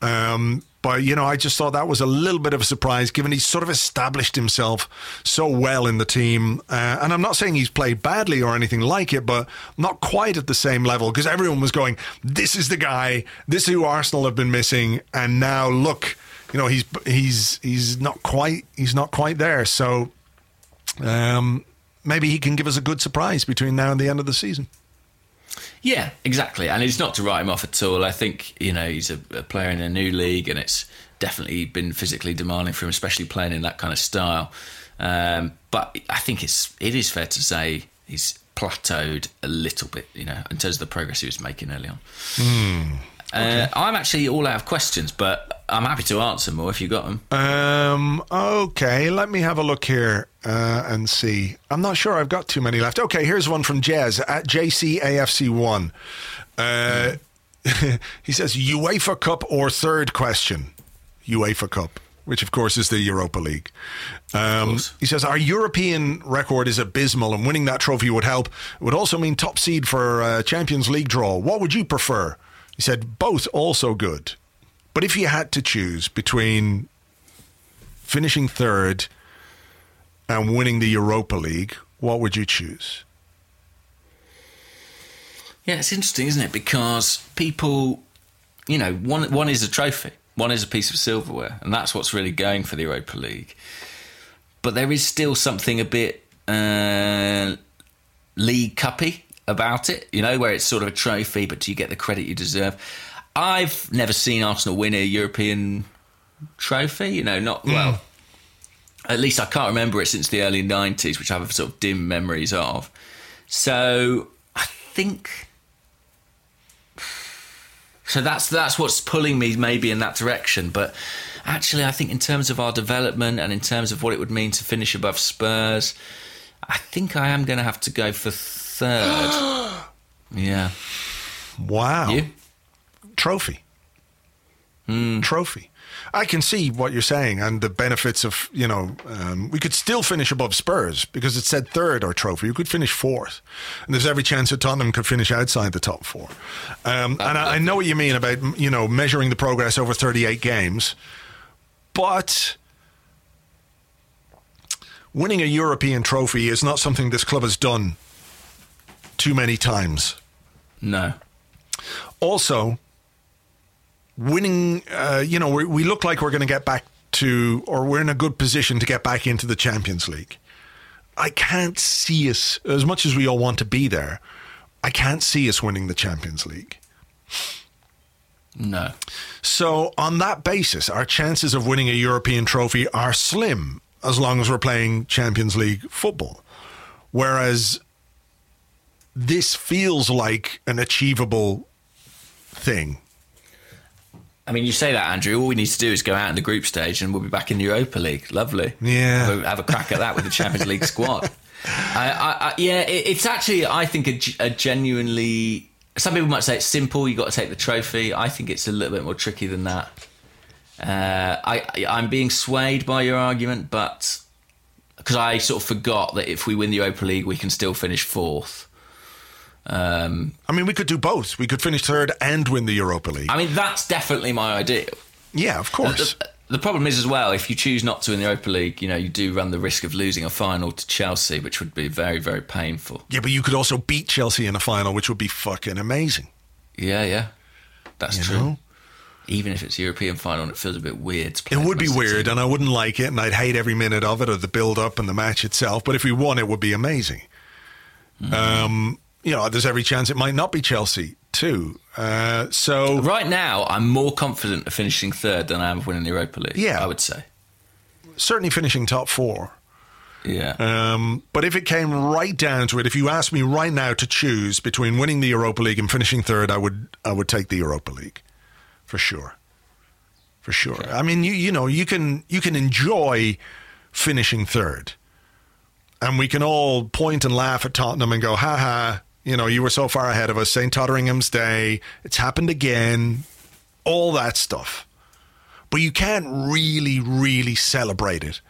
Um, but you know, I just thought that was a little bit of a surprise, given he's sort of established himself so well in the team. Uh, and I'm not saying he's played badly or anything like it, but not quite at the same level because everyone was going, "This is the guy. This is who Arsenal have been missing." And now look, you know, he's he's he's not quite he's not quite there. So um, maybe he can give us a good surprise between now and the end of the season. Yeah, exactly. And it's not to write him off at all. I think, you know, he's a, a player in a new league and it's definitely been physically demanding for him, especially playing in that kind of style. Um, but I think it's it is fair to say he's plateaued a little bit, you know, in terms of the progress he was making early on. Uh, I'm actually all out of questions, but I'm happy to answer more if you got them. Um, okay, let me have a look here uh, and see. I'm not sure I've got too many left. Okay, here's one from Jez at JCAFC1. Uh, he says UEFA Cup or third question? UEFA Cup, which of course is the Europa League. Um, he says our European record is abysmal, and winning that trophy would help. It would also mean top seed for uh, Champions League draw. What would you prefer? He said both also good. But if you had to choose between finishing third and winning the Europa League, what would you choose? Yeah, it's interesting, isn't it? Because people, you know, one one is a trophy, one is a piece of silverware, and that's what's really going for the Europa League. But there is still something a bit uh, league cuppy about it, you know, where it's sort of a trophy, but do you get the credit you deserve? I've never seen Arsenal win a European trophy, you know, not hmm. well. At least I can't remember it since the early '90s, which I have sort of dim memories of. So I think so that's that's what's pulling me maybe in that direction. But actually, I think in terms of our development and in terms of what it would mean to finish above Spurs, I think I am going to have to go for third. yeah, Wow. you? Trophy. trophy. I can see what you're saying and the benefits of, you know, um, we could still finish above Spurs because it said third or trophy. You could finish fourth. And there's every chance that Tottenham could finish outside the top four. Um, and I, I know what you mean about, you know, measuring the progress over 38 games. But winning a European trophy is not something this club has done too many times. No. Also, winning, uh, you know, we, we look like we're going to get back to, or we're in a good position to get back into the Champions League. I can't see us, as much as we all want to be there, I can't see us winning the Champions League. No. So, on that basis, our chances of winning a European trophy are slim as long as we're playing Champions League football. Whereas this feels like an achievable thing. I mean, you say that, Andrew. All we need to do is go out in the group stage, and we'll be back in the Europa League. Lovely. Yeah. Have a, have a crack at that with the Champions League squad. I, I, I, yeah, it, it's actually, I think, a, a genuinely. Some people might say it's simple. You got to take the trophy. I think it's a little bit more tricky than that. Uh, I, I'm being swayed by your argument, but because I sort of forgot that if we win the Europa League, we can still finish fourth. Um, I mean, we could do both. We could finish third and win the Europa League. I mean, that's definitely my ideal. yeah, of course. The, the problem is as well, if you choose not to win the Europa League, you know, you do run the risk of losing a final to Chelsea, which would be very, very painful. Yeah, but you could also beat Chelsea in a final, which would be fucking amazing. Yeah, yeah. That's You true. know? Even if it's a European final and it feels a bit weird. to play It would be weird, team. and I wouldn't like it, and I'd hate every minute of it, or the build up and the match itself. But if we won, it would be amazing. Um, you know, there's every chance it might not be Chelsea too. Uh, so Right now, I'm more confident of finishing third than I am of winning the Europa League. Yeah. I would say. certainly finishing top four. Yeah. Um, but if it came right down to it, if you asked me right now to choose between winning the Europa League and finishing third, I would I would take the Europa League for sure, for sure. I mean, you you know you can you can enjoy finishing third, and we can all point and laugh at Tottenham and go, ha ha. You know, you were so far ahead of us. St. Totteringham's Day. It's happened again. All that stuff. But you can't really, really celebrate it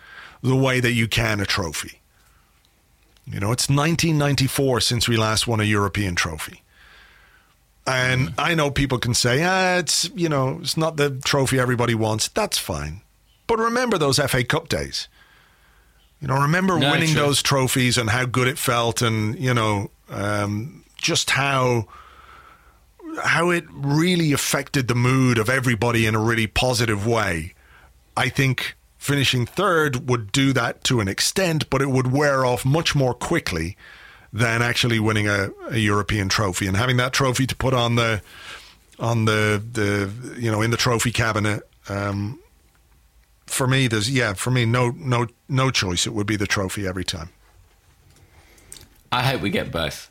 the way that you can a trophy. You know, it's 1994 since we last won a European trophy. And I know people can say, ah, it's, you know, it's not the trophy everybody wants. That's fine. But remember those FA Cup days. You know, remember No, winning true. those trophies and how good it felt and, you know, um, just how how it really affected the mood of everybody in a really positive way. I think finishing third would do that to an extent, but it would wear off much more quickly than actually winning a, a European trophy and having that trophy to put on the on the the you know in the trophy cabinet. Um, for me, there's yeah, for me, no no no choice. It would be the trophy every time. I hope we get both.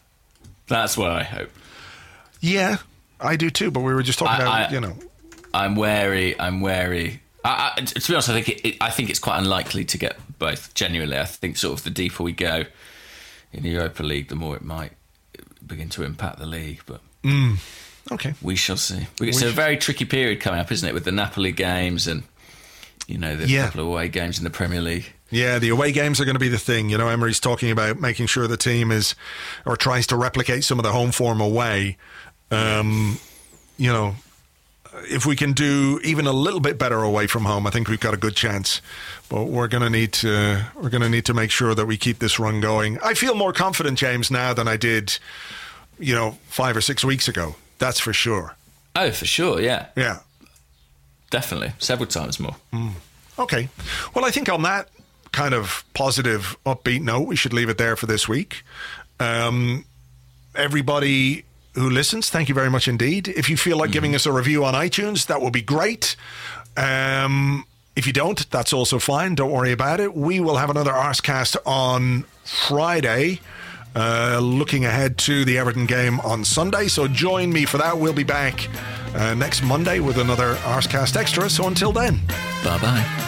That's what I hope. Yeah, I do too. But we were just talking I- about I- you know. I'm wary. I'm wary. I, I, to be honest, I think it, it, I think it's quite unlikely to get both. Genuinely, I think sort of the deeper we go in the Europa League, the more it might begin to impact the league. But mm, Okay. we shall see. We, it's a very tricky period coming up, isn't it, with the Napoli games and you know the Yeah. couple of away games in the Premier League. Yeah, the away games are going to be the thing. You know, Emery's talking about making sure the team is or tries to replicate some of the home form away. Um, you know, if we can do even a little bit better away from home, I think we've got a good chance. But we're going to need to we're going to need to make sure that we keep this run going. I feel more confident, James, now than I did, you know, five or six weeks ago. That's for sure. Oh, for sure, yeah, Yeah. Definitely, several times more. Okay. Well, I think on that kind of positive, upbeat note, we should leave it there for this week. Um, everybody who listens, thank you very much indeed. If you feel like giving us a review on iTunes, that will be great. Um, if you don't, that's also fine. Don't worry about it. We will have another Arsecast on Friday. Uh, looking ahead to the Everton game on Sunday. So join me for that. We'll be back uh, next Monday with another Arsecast Extra. So until then. Bye bye.